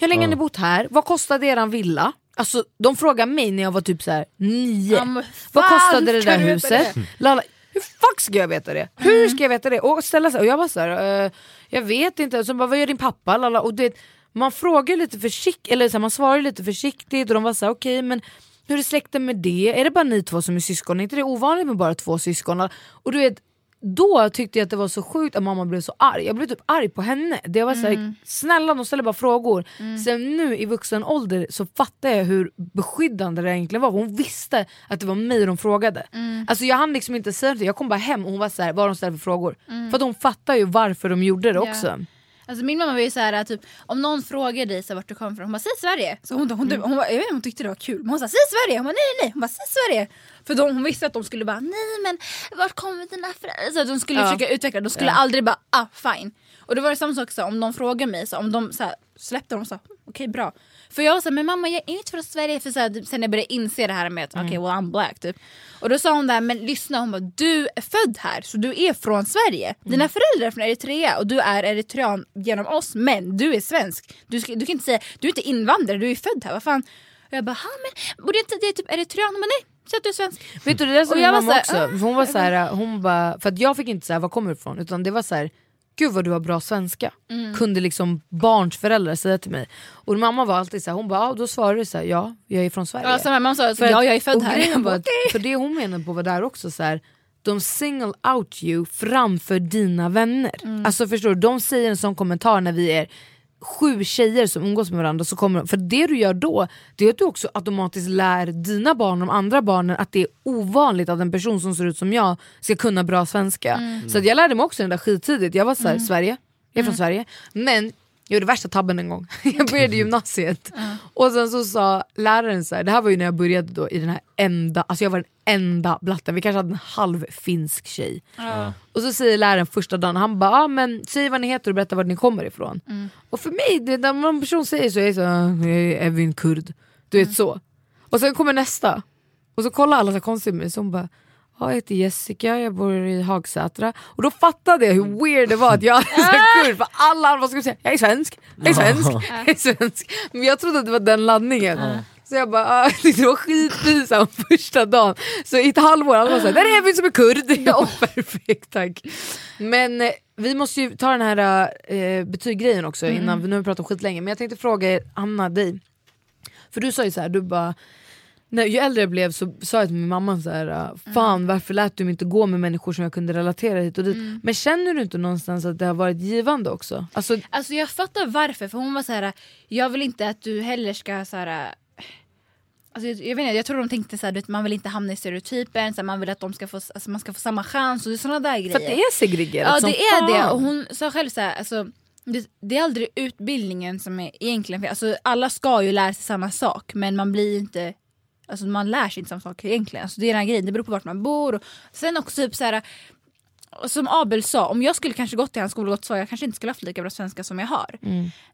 Hur länge har ni bott här? Vad kostade eran villa? Alltså de frågade mig när jag var typ så här nio. Ja, vad kostade det där huset? det? Lalla, hur fuck ska jag veta det? Hur ska jag veta det? Och ställa sig, och jag var såhär, uh, eh, jag vet inte. Och så bara, vad gör din pappa? Lala. Och det, man frågar lite försiktigt, eller så här, man svarar lite försiktigt och de var såhär, okej men hur är släkten med det? Är det bara ni två som är syskon? Är inte det ovanligt med bara två syskon? Och du vet, då tyckte jag att det var så sjukt att mamma blev så arg. Jag blev typ arg på henne. Det var så här, snälla de ställer bara frågor. Sen nu i vuxen ålder så fattar jag hur beskyddande det egentligen var. Hon visste att det var mig de frågade. Alltså jag hann liksom inte säga det, jag kom bara hem och hon var så här, vad de ställde för frågor. För att hon fattar ju varför de gjorde det också. Alltså min mamma var ju såhär typ om någon frågar dig så här, vart du kommer ifrån, hon bara säg Sverige. Så hon, hon, hon, hon, bara, jag vet inte om hon tyckte det var kul men hon sa säg Sverige. Hon bara nej nej, hon bara säg Sverige. För de, hon visste att de skulle bara nej men vart kommer dina föräldrar? Så att de skulle Ja. försöka utveckla de skulle Ja. aldrig bara ah fine. Och då var det samma sak så om de frågar mig, så om de så här, släppte dem så här, okej bra. För jag var såhär, men mamma jag är inte från Sverige. För så här, typ, sen jag började inse det här med att Mm. okej well I'm black typ. Och då sa hon där, men lyssna hon bara, du är född här så du är från Sverige. Mm. Dina föräldrar är från Eritrea och du är eritrean genom oss men du är svensk. Du, ska, du kan inte säga, du är inte invandrare, du är född här. Vad fan? Och jag bara, men borde inte det är typ eritrean? Bara, nej, säg att du är svensk. Vet du det där Och min mamma så också, för hon var så här, hon bara, för att jag fick inte säga var kommer du ifrån utan det var så här. Gud vad du har bra svenska, Mm. kunde liksom barns föräldrar säga till mig. Och mamma var alltid så här, hon bara, ah, då svarade du så här, ja jag är från Sverige. Ja, samma, mamma sa, För ja jag är född här. bara, att- För det hon menade på var där också så här. de single out you framför dina vänner. Mm. Alltså förstår du, de säger en sån kommentar när vi är sju tjejer som umgås med varandra, så kommer de, för det du gör då det är att du också automatiskt lär dina barn och de andra barnen att det är ovanligt att en person som ser ut som jag ska kunna bra svenska. Mm. Så jag lärde mig också den där skittidigt, jag var såhär, Sverige, jag är från Mm. Sverige. Men jag gjorde värsta tabben en gång, (laughs) jag började gymnasiet. Och sen så sa läraren så här, det här var ju när jag började då i den här enda, alltså jag var den enda blatten, vi kanske hade en halv finsk tjej. Och så säger läraren första dagen, han bara ah, men säg vad ni heter och berätta var ni kommer ifrån. Och för mig, det, när någon person säger så, jag är så "Ah, jag är Evin kurd. Du vet så. Och sen kommer nästa, och så kollar alla så konstigt på mig, så hon bara jag heter Jessica, jag bor i Hagsätra. Och då fattade jag hur weird det var att jag hade så kurd, för alla andra skulle säga jag är svensk, jag är svensk, jag är svensk. Men jag trodde att det var den laddningen. Så jag bara, ah, det var skitpinsamt första dagen. Så i ett halvår, alla var såhär, där är Evin som är kurd. Bara, perfekt tack. Men eh, vi måste ju ta den här eh, betyggrejen också innan, för nu har vi pratat om skit länge. Men jag tänkte fråga er, Anna, dig. För du sa ju så här, du bara när, ju äldre jag blev så sa jag till min mamma så här, äh, fan varför lät du mig inte gå med människor som jag kunde relatera hit och dit. Men känner du inte någonstans att det har varit givande också? Alltså, Alltså jag fattar varför, för hon var så här. jag vill inte att du heller ska så här. Alltså jag, jag, vet inte, jag tror de tänkte så här, man vill inte hamna i stereotypen, så man vill att de ska få, alltså, man ska få samma chans och sådana där grejer. för att det är segregerat Ja som det är fan. det och hon sa själv så här, alltså, det, det är aldrig utbildningen som är egentligen fel. Alltså, alla ska ju lära sig samma sak men man blir inte Alltså man lär sig inte samma sak egentligen. Alltså, det är den här grejen, det beror på vart man bor. Och sen också typ så här, som Abel sa, om jag skulle kanske gått till hans skola och gått så, jag kanske inte skulle haft lika bra svenska som jag har.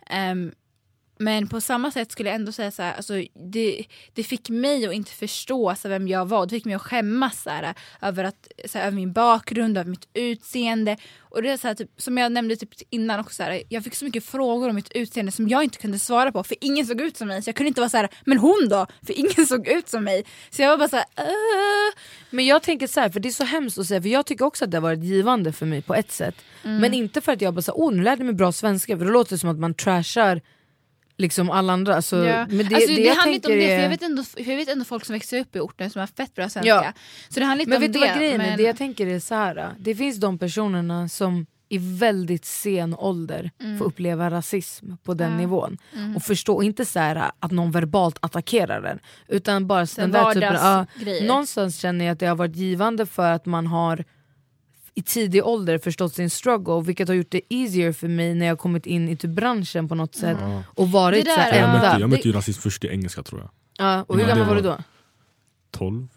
Ehm, men på samma sätt skulle jag ändå säga så här, alltså, det, det fick mig att inte förstå så vem jag var. Det fick mig att skämmas så här, över, att, så här, över min bakgrund, över mitt utseende. Och det är så här, typ, som jag nämnde typ innan också, så här, jag fick så mycket frågor om mitt utseende som jag inte kunde svara på för ingen såg ut som mig. Så jag kunde inte vara så här, men hon då? För ingen (laughs) såg ut som mig. Så jag var bara så här, "Äh." Men jag tänker så här, för det är så hemskt att säga, för jag tycker också att det har varit givande för mig på ett sätt. Men inte för att jag bara åh nu lärde mig bra svenska, för då låter det som att man trashar liksom alla andra. Alltså, Ja. Men det, alltså, det, det, jag handlar inte om det, för är- jag vet, ändå, för jag vet ändå folk som växer upp i orten som har fett bra svenska. Ja. Så det handlar inte Men om vet det. vad grejen är? men- Det jag tänker är så här. det finns de personerna som i väldigt sen ålder får uppleva rasism på den nivån. Och förstå, inte så här att någon verbalt attackerar den, utan bara Så den där typen av... ja, vardagsgrejer. Någonstans känner jag att det har varit givande för att man har i tidig ålder förstått sin struggle, vilket har gjort det easier för mig när jag kommit in i typ branschen på något sätt och varit Det så här där- Jag Ja. mötte, jag mötte ju rasism först i engelska tror jag. Ja, och hur gammal var du då? 12?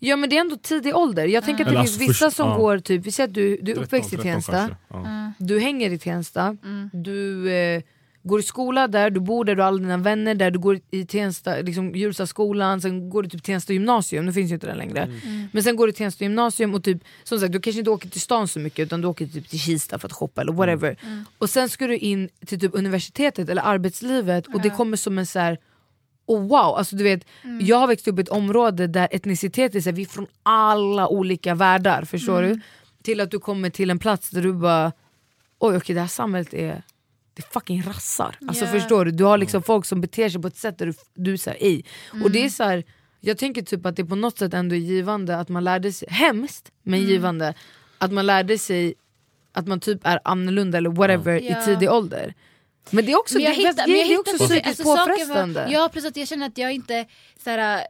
Ja men det är ändå tidig ålder. Jag tänker att det finns alltså vissa först- som ja. går, typ, vi säger att du, du är 13, uppväxt i 13 Tensta. Ja. du hänger i Tensta, Mm. du eh, går i skola där, du bor där, du har alla dina vänner där, du går i Tensta, liksom Hjulstaskolan, sen går du typ Tensta gymnasium, nu finns ju inte den längre. Mm. Men sen går du till Tensta gymnasium och typ, som sagt du kanske inte åker till stan så mycket utan du åker typ till Kista för att shoppa eller whatever. Mm. Och sen ska du in till typ universitetet eller arbetslivet och det kommer som en så här och wow, alltså du vet, Mm. jag har växt upp i ett område där etnicitet är så här, vi är från alla olika världar, förstår Mm. du? Till att du kommer till en plats där du bara, oj okej det här samhället är det är fucking rassar. Alltså Ja. förstår du? Du har liksom folk som beter sig på ett sätt där du, du säger ej. Och Mm. det är så här, jag tänker typ att det på något sätt ändå är givande att man lärde sig, hemskt men Mm. givande, att man lärde sig att man typ är annorlunda eller whatever Ja. i tidig ålder. Men det är också, Men jag det, hittar, det, men jag det är också hittar psykiskt alltså, saker var- påfrestande. Ja att jag känner att jag inte såhär,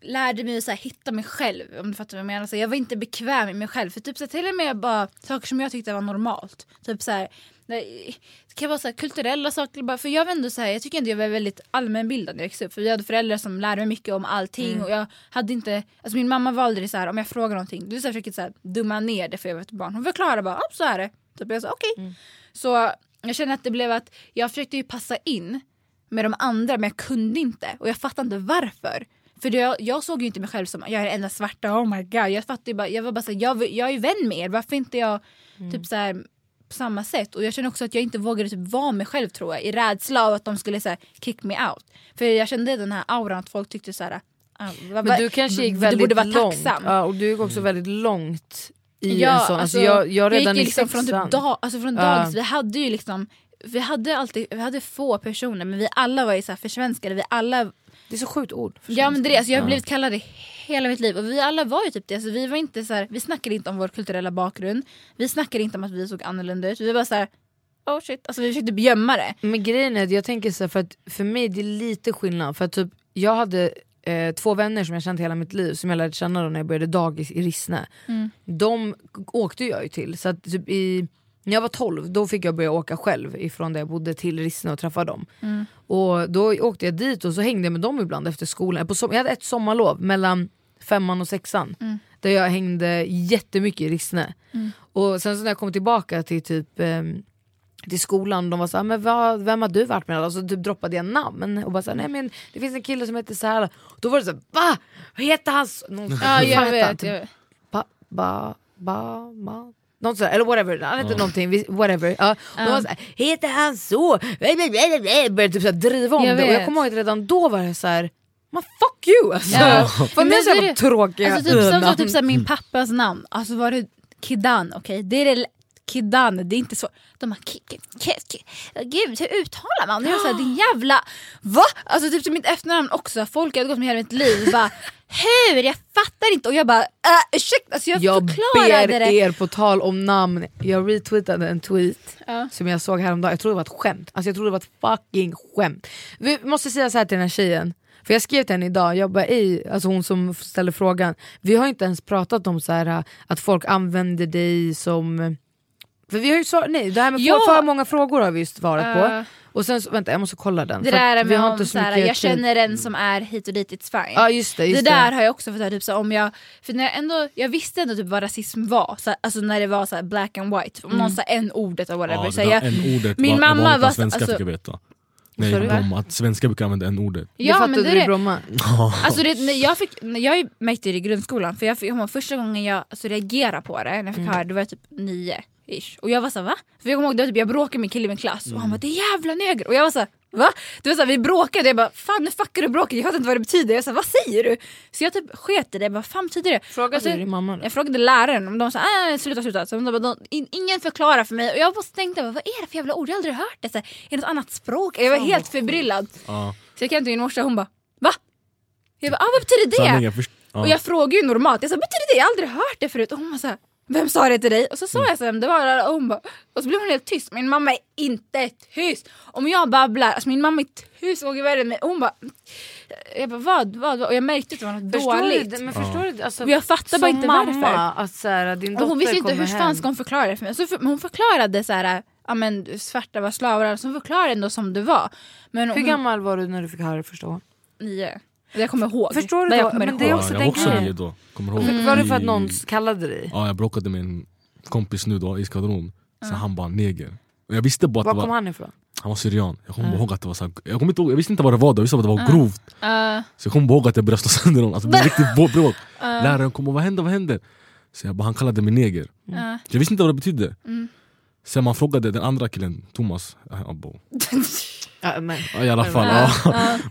lärde mig att så här, hitta mig själv om du fattar vad jag menar. Så jag var inte bekväm med mig själv för typ så här, till och med bara saker som jag tyckte var normalt. Typ så här, det kan vara så här, kulturella saker. Bara, för jag var ändå så här, jag tycker ändå jag var väldigt allmänbildad när jag växte upp. För jag hade föräldrar som lärde mig mycket om allting. Och jag hade inte, alltså min mamma var aldrig så här, om jag frågar någonting, du så här, försöker så här, dumma ner det för jag var ett barn. Hon förklarade bara, "Ja, så är det. Typ jag sa okej. Så jag känner att det blev att jag försökte ju passa in med de andra men jag kunde inte och jag fattade inte varför. För det, jag, jag såg ju inte mig själv som jag är den enda svarta, oh my god. Jag fattade bara, jag var bara så här, jag, jag är ju vän med er, varför inte jag typ så här, på samma sätt? Och jag känner också att jag inte vågade typ vara mig själv tror jag i rädsla av att de skulle så här, kick me out. För jag kände den här auran att folk tyckte så här, ah, Men du kanske gick du väldigt borde vara långt. tacksam. Ja, och du gick också väldigt långt i Ja, en sån. Alltså, jag, jag redan gick ju i liksom från, typ dag, alltså från Ja. dagis, vi hade ju liksom vi hade alltid vi hade få personer men vi alla var ju så här försvenskade. Vi alla, Det är så sjukt ord. ja, men det, är alltså jag har blivit kallad det hela mitt liv och vi alla var ju typ det. Alltså vi, var inte så här, vi snackade inte om vår kulturella bakgrund. Vi snackade inte om att vi såg annorlunda ut. Vi var bara så här, oh shit. Alltså vi försökte gömma det. Men grejen är att jag tänker så här, för att för mig det är lite skillnad. För att typ, jag hade eh, två vänner som jag känt hela mitt liv som jag lärde känna då när jag började dagis i Rissne. De åkte jag ju till. Så att typ i, när jag var 12 då fick jag börja åka själv ifrån där jag bodde till Rissne och träffa dem. Och då åkte jag dit och så hängde jag med dem ibland efter skolan. På jag hade ett sommarlov mellan femman och sexan. Där jag hängde jättemycket i Rissne. Och sen så när jag kom tillbaka till typ ehm, till skolan, de var såhär, men vad, vem har du varit med? Och så typ droppade jag namn och bara såhär, nej men det finns en kille som heter såhär. Då var det såhär, va? Vad heter han? Någon, Ja jag vet. Jag vet. Ba, ba, ba, ba. Något sådär, eller whatever, han hette någonting, whatever. Ja. Var såhär, heter han så? Började typ såhär driva om Jag det och jag kommer ihåg att redan då var det såhär, man fuck you alltså. Ja. För mig så det är det. tråkiga Alltså typ, som så, typ såhär, min pappas namn, alltså var det Kidan, okej? Det är det Kidan, det är inte så. De bara, ki, ki, ki. gud hur uttalar man? Och jag såhär, din jävla, va? Alltså typ som mitt efternamn också, folk hade gått med hela mitt liv bara, hur? Jag fattar inte. Och jag bara, äh, ursäkta, alltså jag, Jag förklarade ber det. er på tal om namn, jag retweetade en tweet Ja. som jag såg häromdagen, jag trodde det var ett skämt. Alltså jag trodde det var ett fucking skämt. Vi måste säga så här till den här tjejen, för jag skrev till henne idag, jag bara ej, alltså hon som ställer frågan, vi har inte ens pratat om så här att folk använder dig som för vi har ju svar, nej, det här med Ja. för, många frågor har vi ju svarat Ja. på. Och sen, så- vänta jag måste kolla den. Det där vi har om inte så såhär, mycket jag känner en som är hit och dit, it's fine. Ja just det, just det det. där har jag också fått höra, typ, så om jag, för när jag, ändå, jag visste ändå typ vad rasism var, så, alltså när det var så black and white, om någon sa en ordet och whatever. Ja, så det jag, där n-ordet min var, mamma var, svenska alltså- fick jag veta. Nej, Sorry, att svenskar brukar använda n-ordet. det ja, fattade men det, du det. Bromma. (laughs) Alltså det, när jag, fick, när jag märkte det i grundskolan, för jag fick, första gången jag alltså, reagerade på det, när jag fick höra det, var jag typ nio. Ish. Och jag var såhär va? För jag kommer ihåg det var typ, jag bråkade med en kille i min klass och han bara det är jävla neger och jag var såhär va? Det var såhär, vi bråkade och jag bara fan nu fuckar du bråket, jag fattar inte vad det betyder. Jag sa vad säger du? Så jag typ sket i det, jag bara, vad fan betyder det? Frågade Och så- du din mamma då? Jag frågade läraren om de sa äh, sluta sluta. Så de bara, de, in, ingen förklarar för mig och jag bara tänkte vad är det för jävla ord? Jag har aldrig hört det. Så här, är det något annat språk? Jag var helt förbryllad. Ja. Så jag kan till min morsa hon bara va? Jag bara ah, vad betyder det? Sanningen, ja. Och jag frågade ju normalt, jag sa betyder det? Jag har aldrig hört det förut. Och hon bara så här, vem sa det till dig? Och så sa jag sen, det var och hon bara, och så blev hon helt tyst. Min mamma är inte tyst. Om jag babblar, alltså min mamma är tusen värre än mig. Och hon bara, jag bara vad, vad, vad? Och jag märkte att det var något Förstår dåligt. du? Men förstår du? Alltså, Och jag fattar bara inte mamma, varför. Att så här, din Och dotter hon visste inte hur fan ska hon förklara det för mig. Så för, men hon förklarade så här, ja men svarta var slavar, så hon förklarade ändå som det var. Men Hur hon, gammal var du när du fick höra det första gången? Nio. Jag kommer ihåg. Förstår du då? Jag kommer Men det ihåg. är ja, också jag den var också grejen. nio då, kommer ihåg? Var det för att någon kallade dig? Ja, jag bråkade med en kompis nu då i skvadron, så han bara neger. Och jag visste bara att Var det kom var, han ifrån? han var syrian, jag kommer ihåg att det var så här, jag, kommer inte ihåg, jag visste inte vad det var då, jag visste bara att det var grovt. Uh, Så jag kommer ihåg att jag började slå sönder honom, alltså, det blev (laughs) riktigt bråk. Läraren kom och vad hände, vad hände? Så jag bara, han kallade mig neger. uh. Så jag visste inte vad det betydde. Sen man frågade den andra killen, Thomas, äh, abo. (laughs) Ja, men. Ja, i alla fall. Ja.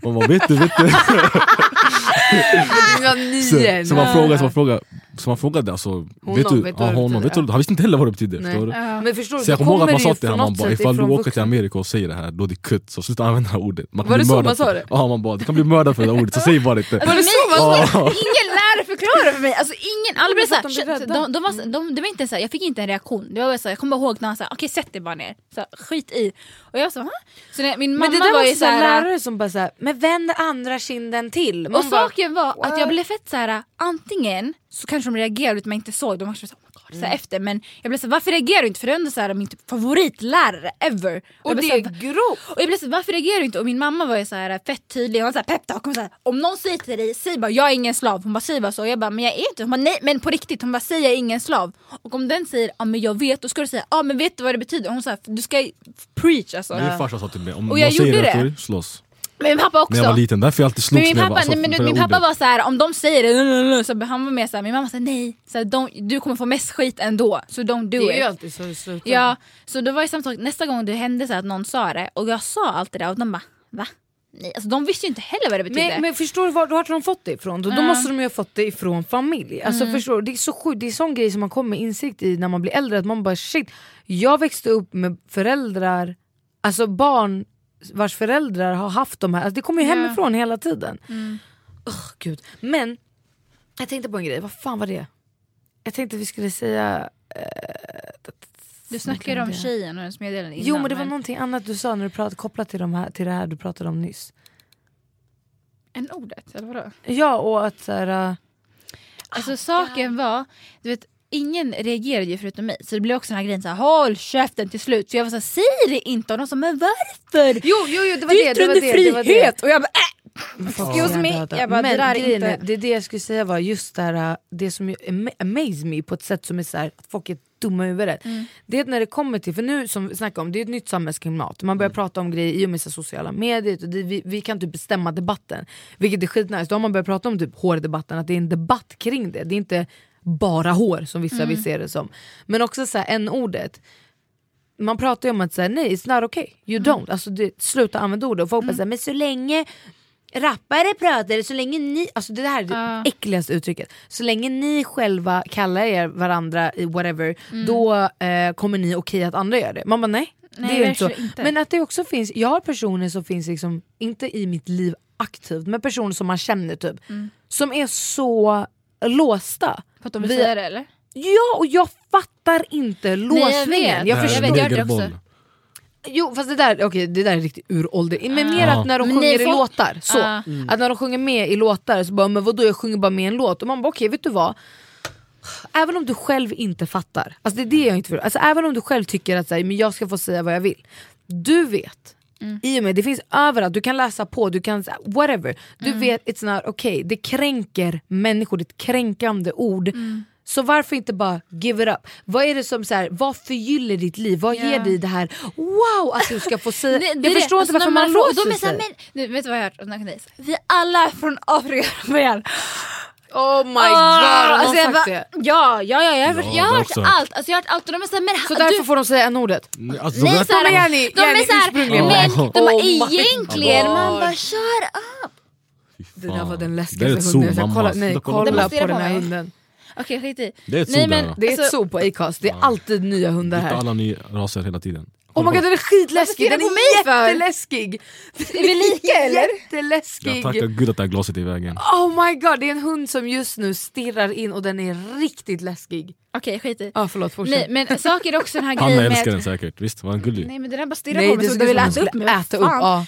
Man bara, vet du, vet du? (laughs) Var. Så, så, man frågade, så, man frågade, så man frågade alltså, Honom, vet du, vet ja, det honom, vet du, han visste inte heller vad det betyder. Nej. Förstår du? Men förstår du, Så jag kommer ihåg att man det sa till honom, man bara, ifall du åker till. Amerika och säger det här, då är det kutt. Så sluta använda det här ordet. Man kan Var det så man sa det? Ja, man bara, du kan bli mördad för det där ordet, så säg bara inte. Alltså, mig, Ja. ingen lärare förklarade för mig. Alltså, ingen, alla blev de såhär, rädda. de, de var, så- de, det var inte så här, jag fick inte en reaktion. Det var så jag kommer ihåg när han sa okej sätt dig bara ner. Så, skit i. Och jag sa "Hä?" så när, Min mamma Men det där var ju såhär, lärare som bara såhär, men vänd andra kinden till. och Man bara, saken var att jag blev fett såhär, antingen så kanske de reagerade utan man inte såg, de var såhär, God, så Mm. här efter men jag blev såhär, varför reagerar du inte? För det är ändå min typ favoritlärare ever. och blev det så här, är grovt. Och jag blev så, varför reagerar du inte? Och min mamma var ju så här fett tydlig, hon var så här peptalk, hon var så här, om någon säger till dig, säg bara jag är ingen slav. Hon bara säg bara så, och jag bara men jag är inte, hon bara nej men på riktigt, hon bara säg jag är ingen slav. Och om den säger ja men jag vet, då ska du säga ja men vet du vad det betyder? Hon sa du ska preach alltså. Min farsa sa till mig, om Och någon jag säger gjorde det slåss. Men min pappa också. När jag var liten, därför jag alltid Men slogs min pappa, var- alltså, nej, men, min det pappa var så här, om de säger det, så han var med såhär, min mamma sa nej, så här, don't, du kommer få mest skit ändå, så don't do Det är it. ju alltid så det slutar. Ja, så då var det samma sak nästa gång det hände så att någon sa det och jag sa allt det där och de bara va? Nej, alltså de visste ju inte heller vad det betydde. Men, men förstår du var, vart har de fått det ifrån? Då, då Ja. måste de ju ha fått det ifrån familj. Alltså, Mm. förstår, du? det är så sjukt, det är sån grej som man kommer med insikt i när man blir äldre. Att man bara shit, jag växte upp med föräldrar, alltså barn vars föräldrar har haft de här, alltså, det kommer ju hemifrån hela tiden. Mm. Åh, Gud. Men jag tänkte på en grej, vad fan var det? Jag tänkte att vi skulle säga... eh, du snackade om tjejen och hennes meddelande innan. Jo men det var någonting annat du sa när du pratade kopplat till, de här, till det här du pratade om nyss. En ordet, eller vadå? Ja och att så här, äh, Alltså saken var, du vet ingen reagerade ju förutom mig så det blev också den här grejen såhär håll käften till slut. För jag var såhär säg det inte och de sa men varför? Jo, jo, jo det var Det det, är det var det, det var det. yttrandefrihet! Och jag bara äh! Excuse me. Jag bara, Men det där grejen inte- det är det jag skulle säga var just det här, det som amaze me på ett sätt som är så här, att folk är dumma i huvudet. Mm. Det är att när det kommer till, för nu som vi snackar om, det är ett nytt samhällsklimat. Man Mm. börjar prata om grejer i och med så sociala medier, och det, vi, vi kan typ bestämma debatten. Vilket är skitnice, då har man börjat prata om typ hårdebatten, att det är en debatt kring det. Det är inte bara hår som vissa Mm. vill se det som. Men också så här, n-ordet man pratar ju om att säga nej, it's not okay, you Mm. don't. Alltså, det, sluta använda ordet. Och folk bara säger men så länge rappare pratar, så länge ni, alltså det här är det äckligaste uttrycket. Så länge ni själva kallar er varandra i whatever, då eh, kommer ni okej att andra gör det. Man bara nej. Nej, det är inte så. inte. Men att det också finns, jag har personer som finns liksom, inte i mitt liv aktivt, men personer som man känner typ, som är så låsta. För att de vill Vi- säga det eller? Ja och jag fattar inte låsningen. jag vet. jag Nej, förstår. jag vet, jag det också. Jo fast det där, okay, det där är riktigt urålder. Men mer Ah. att när de Men sjunger nej, i folk- låtar, så. Ah. Att när de sjunger med i låtar så bara men vadå jag sjunger bara med en låt. Och man bara okej vet du vad? Även om du själv inte fattar, alltså det är det jag inte förstår. Alltså även om du själv tycker att så här, men jag ska få säga vad jag vill. Du vet, i och med det finns överallt, du kan läsa på, du kan whatever. Du vet it's not okay. Det kränker människor, det är ett kränkande ord. Så varför inte bara give it up? Vad är det som så här, vad förgyller ditt liv? Vad ger dig det här wow att du ska få säga? (laughs) Är jag förstår inte Alltså, varför man, frågar- låser här, sig. men, nu, vet du vad jag har hört? Vi alla är från Afrika (laughs) från början. Oh my god, Ah, har någon alltså jag sagt det? Ja, ja, ja, jag har, Ja, jag har hört allt. Alltså, jag har hört allt och de är såhär, men Så du, därför får de säga n-ordet? Alltså, Nej, de- så här, Men Jenny, de är såhär, men Oh de my egentligen, God. man bara shut up. Det där var den läskigaste hunden. Jag kolla, nej, kolla på den. här hunden. Okej skit i. Det är ett Nej, zoo men- där. Det är ett Alltså- zoo på Acast, det är alltid nya hundar här. alla nya raser hela tiden. Oh my god den är skitläskig, den är mig för? jätteläskig! Är vi lika eller? Jag Jätteläskig! tackar gud att det här glaset är i vägen. Oh my god, det är en hund som just nu stirrar in och den är riktigt läskig. Okej skit i. Ja ah, förlåt, fortsätt. Nej men saker är också den här (laughs) grejen älskar den med... säkert, visst var han gullig? Nej men den där bara stirrar Nej på mig som såg du vill som äta att upp mig. äta upp. Ja.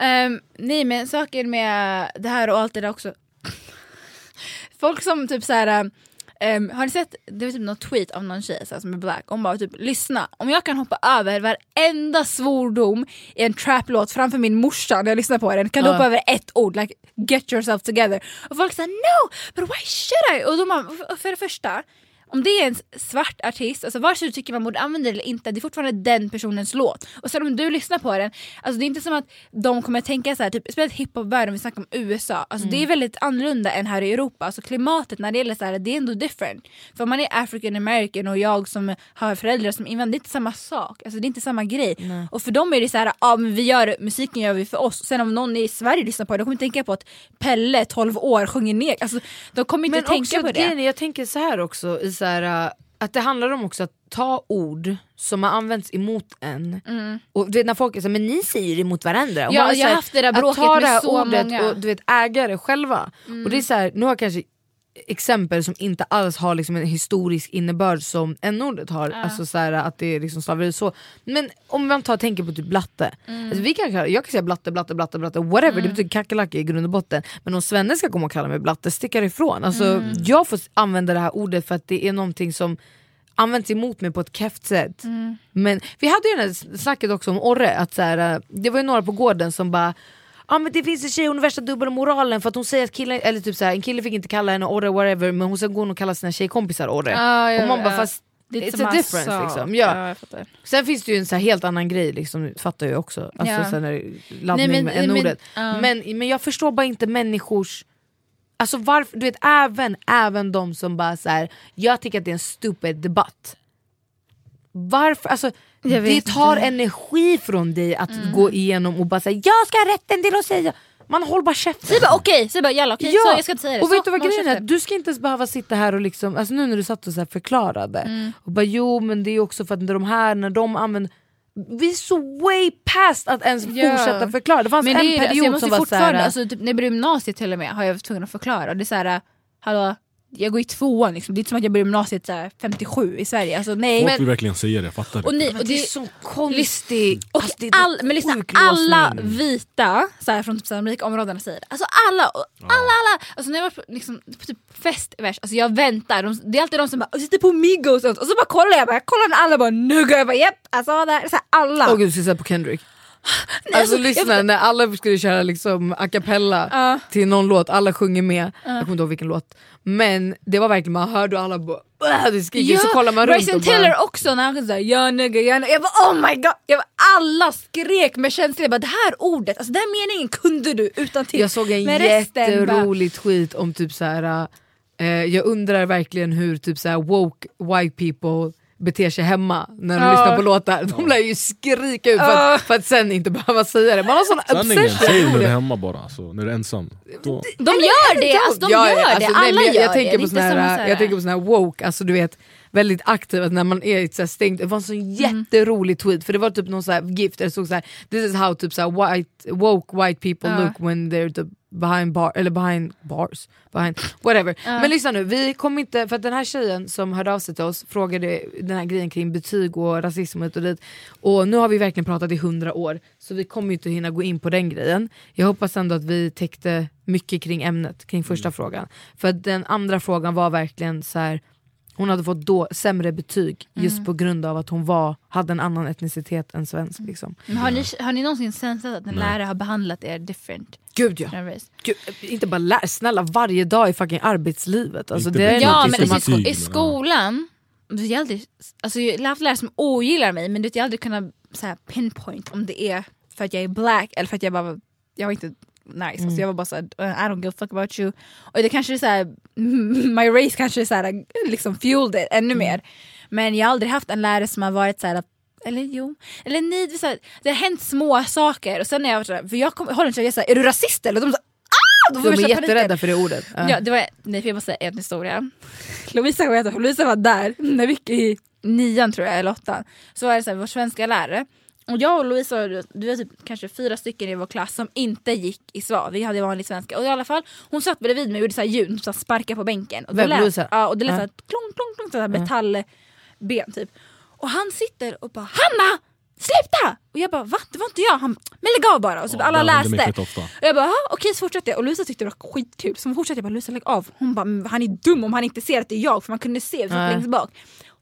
Ehm, nej men saker med det här och allt det där också. Folk som typ så här. Ehm, har ni sett, det var typ någon tweet av någon tjej här, som är black, hon bara typ lyssna, om jag kan hoppa över varenda svordom i en trap-låt framför min morsa när jag lyssnar på den, kan du Ja. hoppa över ett ord, like get yourself together. Och folk säger no, but why should I? Och de för det första, om det är en svart artist, alltså vare sig du tycker man borde använda det eller inte, det är fortfarande den personens låt. Och sen om du lyssnar på den, alltså det är inte som att de kommer tänka så här, typ, speciellt hiphop-världen, vi snackar om USA, alltså det är väldigt annorlunda än här i Europa. Alltså klimatet när det gäller så här, det är ändå different. För om man är African American och jag som har föräldrar som invandrare, det är inte samma sak. Alltså det är inte samma grej. Och för dem är det så här, ja men vi gör musiken gör vi för oss. Sen om någon i Sverige lyssnar på det, de kommer tänka på att Pelle, 12 år, sjunger ner. Alltså de kommer inte Men tänka också, på det. jag tänker så här också, så här, äh, att det handlar om också att ta ord som har använts emot en. Och du vet när folk är så men ni säger det emot varandra. Och Ja, jag har haft det där bråket med så ordet många. och du vet, äga det själva. Och det är så här, nu har jag kanske exempel som inte alls har liksom en historisk innebörd som n-ordet har, alltså så här, att det är liksom slaveri så. Men om man tar tänker på typ blatte, alltså vi kan, jag kan säga blatte, blatte, blatte, blatte, whatever, det betyder kackerlacka i grund och botten. Men om svenne ska komma och kalla mig blatte, stickar ifrån. Alltså, Jag får använda det här ordet för att det är någonting som används emot mig på ett keft sätt. Men vi hade ju det här snacket också om Orre, att så här, äh, det var ju några på gården som bara Ja men det finns en tjej, hon har värsta dubbelmoralen för att hon säger att killen, eller typ så här, en kille fick inte kalla henne Orre whatever men hon ska gå och kalla sina tjejkompisar Orre. Ja, ja, och man bara ja. fast är It's samma a difference, sak. liksom. Ja. ja. Sen finns det ju en så helt annan grej, liksom, fattar jag också. Alltså, Ja. sen är laddning Nej, men- med n-ordet. ja. Men, men jag förstår bara inte människors... Alltså varför, du vet även, även de som bara så här, jag tycker att det är en stupid debatt. Varför? Alltså, det tar inte. energi från dig att gå igenom och bara säga jag ska ha rätten till att säga. Man håller bara käften. Säg bara okej, bara jalla okej, så jag ska inte säga det. Och så, vet du vad grejen är? Du ska inte ens behöva sitta här och liksom, alltså nu när du satt och så här förklarade Mm. och bara jo men det är också för att de här när de använder vi är så way past att ens Ja. fortsätta förklara. Det fanns Men det en är, alltså, period måste som var såhär... alltså, typ, när jag började gymnasiet till och med har jag varit tvungen att förklara. Det är såhär, hallå, jag går i tvåan liksom. det är inte som att jag började gymnasiet såhär, 57 i Sverige. Alltså, nej. Folk Men, vill verkligen säga det, jag fattar och, det. ni, och det är det, så konstigt. och Alltså, det är all, men lyssna, alla vita så här, från typ, så här, de rika områdena säger det. Alltså alla, och alla, alla. Alltså, när jag var på, liksom, på typ fest alltså, jag väntar, de, det är alltid de som bara sitter på Migos och, sånt. och så bara kollar jag, bara, jag kollar när alla bara nugga, jag bara japp, alltså det här, så här, alla. Åh gud, du ska säga på Kendrick. Alltså, alltså, lyssna, jag- när alla skulle köra liksom a cappella Ja. till någon låt, alla sjunger med. Jag kommer inte ihåg vilken låt. Men det var verkligen, man hörde och alla bara det skriker, så kollar man runt Bryson och bara... Också när han såhär ja nigga, ja nigga. Jag bara oh my god, jag bara, alla skrek med känsla. Jag bara det här ordet, alltså den här meningen kunde du utan till. Jag såg en Men resten bara- tweet om typ så här. Eh, jag undrar verkligen hur typ så här woke white people beter sig hemma när de Ja. lyssnar på låtar. De lär ju skrika ut för att, för att sen inte behöva säga det. Man har sån Sanningen, obsession. säg när du är hemma bara, alltså, när du är ensam. Då. De gör det, alltså, de Ja, gör det, alltså, nej, alla men jag, gör jag tänker det. på såna här, jag tänker på såna här woke, alltså du vet väldigt aktiva när man är så här stängt, det var en sån Mm. jätterolig tweet för det var typ någon så här gift där det stod så här, this is how typ så här, white, woke white people Ja. look when they're the behind bar, eller behind bars, behind, whatever. Men lyssna nu, vi kommer inte, för att den här tjejen som hörde av sig till oss frågade den här grejen kring betyg och rasism och hit och dit och nu har vi verkligen pratat i hundra år så vi kommer ju inte hinna gå in på den grejen. Jag hoppas ändå att vi täckte mycket kring ämnet, kring första frågan. För att den andra frågan var verkligen så här. Hon hade fått då sämre betyg just på grund av att hon var, hade en annan etnicitet än svensk. Liksom. Men har, ni, har ni någonsin sensat att en lärare har behandlat er different? Gud ja! Gud, inte bara lär, snälla varje dag i fucking arbetslivet. Alltså, Inte det är. Ja men alltså, i men, skolan, jag har aldrig, alltså, jag har haft lärare som ogillar mig men jag har aldrig kunnat så här, pinpoint om det är för att jag är black eller för att jag bara jag var inte nice. Mm. Alltså, jag var bara såhär, I don't give a fuck about you. Och det kanske är såhär, (laughs) my race kanske är såhär, liksom fueled it ännu Mm. mer. Men jag har aldrig haft en lärare som har varit såhär eller jo, eller nej, det, så det har hänt små saker och sen när jag var såhär, för jag kom, håller inte jag säger är du rasist eller? Och de sa ah! De, de är paniken. jätterädda för det ordet. Ja. Ja, det var, nej, jag måste säga en historia. Lovisa? Lovisa var där när vi gick i nian tror jag, eller åttan. Så var det så här, vår svenska lärare. Och jag och Lovisa, du var typ kanske fyra stycken i vår klass som inte gick i svar. Vi hade vanlig svenska. Och i alla fall, hon satt bredvid mig och gjorde så här ljud, så här sparka på bänken. Och det Vem, lät-? Ja, och det lät Ja. så här klong, klong, klong, så här metallben typ. Och han sitter och bara Hanna! Sluta! Och jag bara va? Det var inte jag. Han men lägg av bara. Och så Ja, alla läste. Och jag bara, "Ah, okej så fortsatte jag och Luisa tyckte det var skitkul så hon fortsatte jag bara, Luisa lägg av. Hon bara, "Men han är dum om han inte ser att det är jag för man kunde se, vi satt längst bak.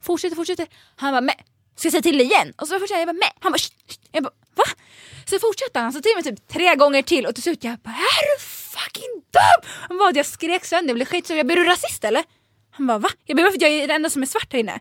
Fortsätter, fortsätter. Han bara, men ska jag säga till igen? Och så fortsätter jag, jag bara, med. Han bara, "Shh, jag bara, va? Så fortsatte han, han sa till mig typ tre gånger till och till slut jag bara, är du fucking dum? Han bara, jag skrek sönder, jag blev skitsur, jag bara, är du rasist eller? Han bara, va? Jag bara, varför jag är den enda som är svart här inne.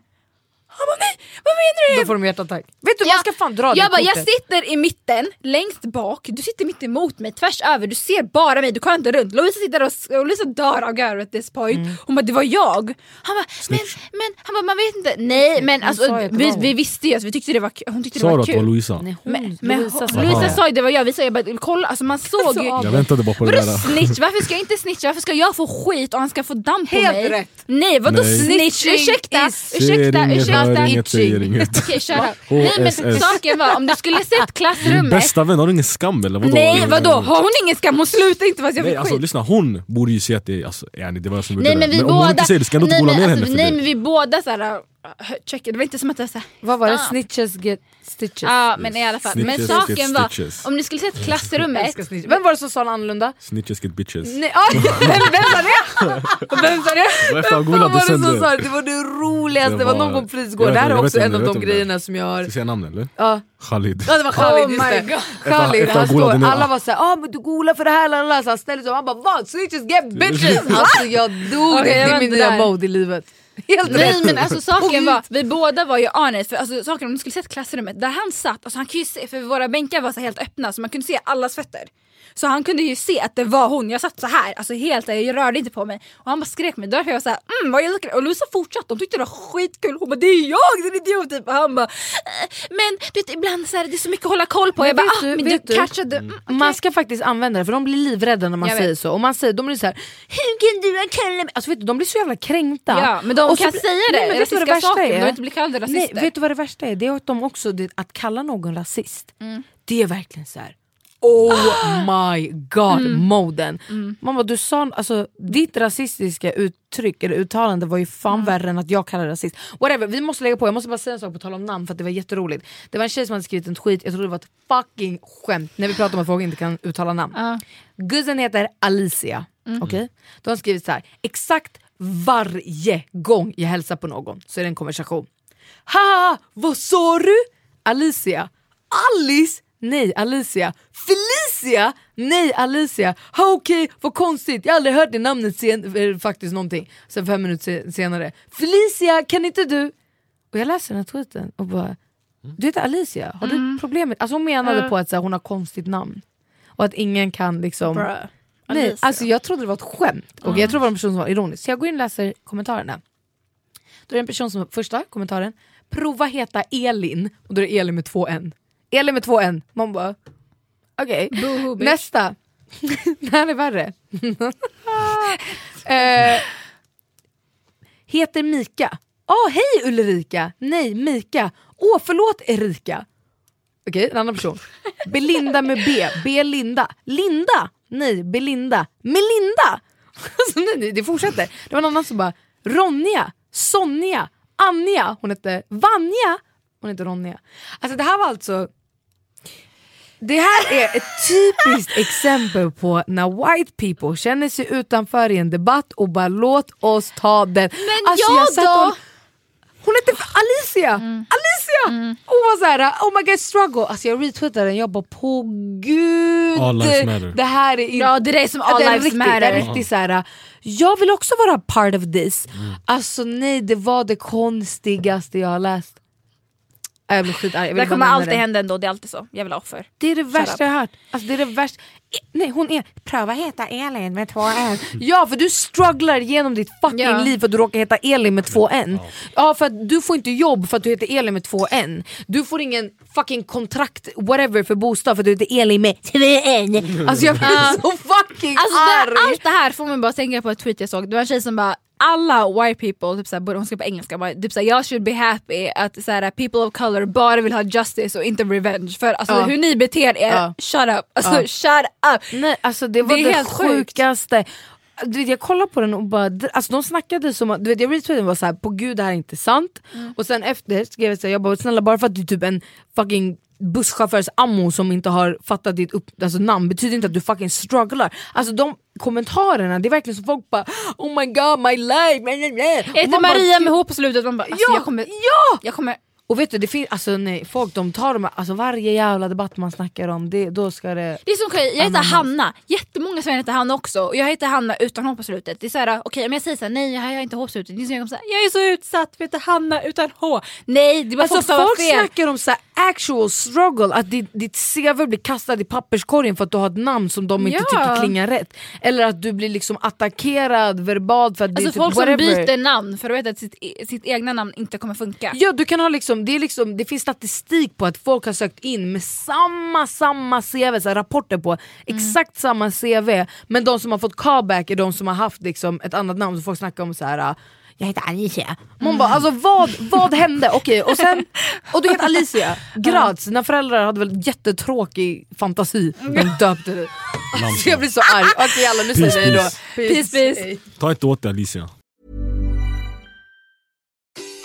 Han bara, nej, vad menar du? Då får de hjärtattack. Vet du, man ska fan dra det jag bara, jag kortet. sitter i mitten, längst bak, du sitter mitt emot mig, tvärs över, du ser bara mig, du kollar inte runt. Lovisa sitter och, och Lovisa dör av garv at this point. Mm. Hon bara, det var jag. Han bara, men, men, han bara, man vet inte. Nej men Hon alltså, det vi, var hon. vi visste ju, alltså, vi tyckte det var, hon tyckte det Sa du var att det var kul. Louisa? Nej, hon, Men, men Lovisa Lovisa, sa det. Lovisa sa ju det var jag, vi sa jag bara, kolla, alltså man (laughs) såg ju. Jag väntade bara på det där. snitch? Varför ska jag inte snitcha? Varför ska jag få skit och han ska få damm på Helt mig? rätt. Nej vadå Nej. snitch? Ursäkta, ursäkta, ursäkta. Hör inget, säger inget. Okej shut up. Nej men saken var, om du skulle sett klassrummet bästa vän, har du ingen skam eller? Vadå? Nej vadå, har hon ingen skam? Hon slutar inte fast jag Nej fick alltså skit. lyssna, hon borde ju se att det, alltså, yani, det var jag som gjorde Nej men det. vi om båda, hon inte säger det ska jag inte nej, gola men, ner alltså, henne för nej det. men vi båda såhär, checkade, det var inte som att jag såhär Vad var det? Ah. Snitches get stitches. Ja men i alla fall, men saken var, stitches. om ni skulle sett klassrummet. Vem var det som sa det annorlunda? Snitches get bitches. Nej, aj, (laughs) vem, vem sa det? Vem sa det? Golat var det som det. sa det? Det var det roligaste, det var någon på. Jag Det här är vem- också en av vem de grejerna som jag har... Ska jag säga namn eller? Ja. Khalid. Ja det var Khalid, Oh just det. Khalid, han står, alla var såhär ah, men du golar för det här, lalala. så han ställde sig och han bara vad? Snitches get (laughs) bitches! Alltså jag dog, det är min nya mode i livet. (laughs) Helt Nej rätt. men alltså saken var, vi båda var ju honest för alltså, saken om du skulle sett klassrummet där han satt, alltså han kunde se, för våra bänkar var så helt öppna så man kunde se allas fötter. Så han kunde ju se att det var hon, jag satt så här, alltså helt, jag rörde inte på mig. Och han bara skrek mig, jag var såhär mm vad jag Och Lovisa fortsatte, de tyckte det var skitkul. Hon bara det är jag din idiot typ. Och han bara "Eh, men du vet ibland så här, det är så mycket att hålla koll på. Men jag bara vet ah, du- men du du? catchade. Mm, okej." Man ska faktiskt använda det för de blir livrädda när man Jag säger vet. så. Och man säger, de blir så här, hur kan du kalla mig? Alltså vet du, de blir så jävla kränkta. Ja men de Och så kan blir- säga det, Nej, men vet du vad det värsta saker, de är? vill inte bli kallade rasister. Nej, vet du vad det värsta är? Det är att de också, att kalla någon rasist, Mm. det är verkligen så här. Oh (gasps) my god, Mm. moden. Man bara, du sa, alltså, ditt rasistiska uttryck eller uttalande var ju fan Mm. värre än att jag kallar rasist. Whatever, vi måste lägga på, jag måste bara säga en sak på tal om namn för det var jätteroligt. Det var en tjej som hade skrivit en tweet, jag trodde det var ett fucking skämt när vi pratar om att folk inte kan uttala namn. Ja. Guzzen heter Alicia. Mm. Okej? De har skrivit så här. exakt varje gång jag hälsar på någon så är det en konversation. Ha, vad sa du? Alicia. Alice? Nej, Alicia. Felicia? Nej, Alicia. Ha, Okej, vad konstigt, jag har aldrig hört det namnet sen, eh, faktiskt någonting. Sen fem minuter se- senare. Felicia, kan inte du? Och jag läser den här tweeten och bara, du heter Alicia, har du problem med... Alltså hon menade Mm. på att så här, hon har konstigt namn. Och att ingen kan liksom... Bruh. Nej, Alicia. alltså jag trodde det var ett skämt. Och jag tror det var en person som var ironisk. Så jag går in och läser kommentarerna. Då är det en person som, första kommentaren, prova heta Elin. Och då är det Elin med två N. Elin med två N. Man bara, okej. Bitch. Nästa. (laughs) det här är värre. (laughs) eh, heter Mika. Åh hej Ulrika! Nej Mika. Åh förlåt Erika. Okej, en annan person. Belinda med B. Belinda. Linda. Nej, Belinda. Melinda! (laughs) Alltså, nej, nej, det fortsätter. Det var någon annan som bara Ronja, Sonja, Anja, hon hette Vanja, hon hette Ronja. Alltså det här var alltså det här är ett typiskt exempel på när white people känner sig utanför i en debatt och bara låt oss ta den. Men Alltså, jag satt då? och- hon hette Alicia! Alicia! Hon var såhär, oh my god struggle. Alltså jag retweetade den, jag bara på gud. All lives matter. Det här är. Ja det är som all det är lives riktigt, matter. Det är riktigt såhär, jag vill också vara part of this. Alltså nej, det var det konstigaste jag har läst. Jag blir skitarg, jag Det kommer alltid det. hända ändå, det är alltid så. Jag vill ha offer. Det är det värsta jag har hört. Alltså det är det värsta. Nej hon är, pröva heta Elin med två N. Ja för du strugglar genom ditt fucking Ja. liv för att du råkar heta Elin med två N. Ja för att du får inte jobb för att du heter Elin med två N. Du får ingen fucking kontrakt whatever för bostad för att du heter Elin med två N. Alltså jag blir så fucking Alltså arg. det, allt det här får man bara tänka på ett tweet jag såg, det var en tjej som bara alla white people, typ såhär, hon skrev på engelska, bara, typ såhär, jag should be happy att såhär, people of color bara vill ha justice och inte revenge. För alltså, Ja. hur ni beter er, Ja. shut up. Alltså, Ja. shut up. Nej alltså det var Det det, helt sjukt. sjukaste. Du vet, jag kollade på den och bara, alltså de snackade som att, du vet, jag retweetade och var såhär, på gud det här är inte sant. Mm. Och sen efter skrev jag såhär, jag bara snälla bara för att du är typ en fucking busschaufförs ammo som inte har fattat ditt upp, alltså, namn betyder inte att du fucking strugglar. Alltså de kommentarerna, det är verkligen så folk bara oh my god my life. Heter man bara, Maria med. H på slutet, man bara, alltså, Ja, jag kommer... ja! Jag kommer Och vet du, det finns, alltså nej, folk de tar de alltså varje jävla debatt man snackar om, det, då ska det... Det är som jag heter Ananas. Hanna, jättemånga som heter Hanna också och jag heter Hanna utan H på slutet. Det är såhär, okej om jag säger såhär, nej jag har inte H på slutet, som jag kommer säga, jag är så utsatt, jag heter Hanna utan H. Nej det bara Alltså folk som fel. snackar om så här actual struggle, att ditt, ditt CV blir kastat i papperskorgen för att du har ett namn som de inte Ja. tycker klingar rätt. Eller att du blir liksom attackerad verbalt för att det är Alltså typ folk som whatever. byter namn för att veta att sitt, e- sitt egna namn inte kommer funka. Ja, du kan ha liksom, det, är liksom, det finns statistik på att folk har sökt in med samma samma CV, så här, rapporter på exakt samma CV men de som har fått callback är de som har haft liksom, ett annat namn, så folk snackar om så här. jag heter Alicia. Man bara alltså vad, vad hände? Okej, och sen, och du heter Alicia, Graz, dina föräldrar hade väl jättetråkig fantasi när de (laughs) döpte dig. Alltså, jag blir så arg. Okej alla nu säger vi då. peace. Peace, peace. Ta inte åt dig Alicia.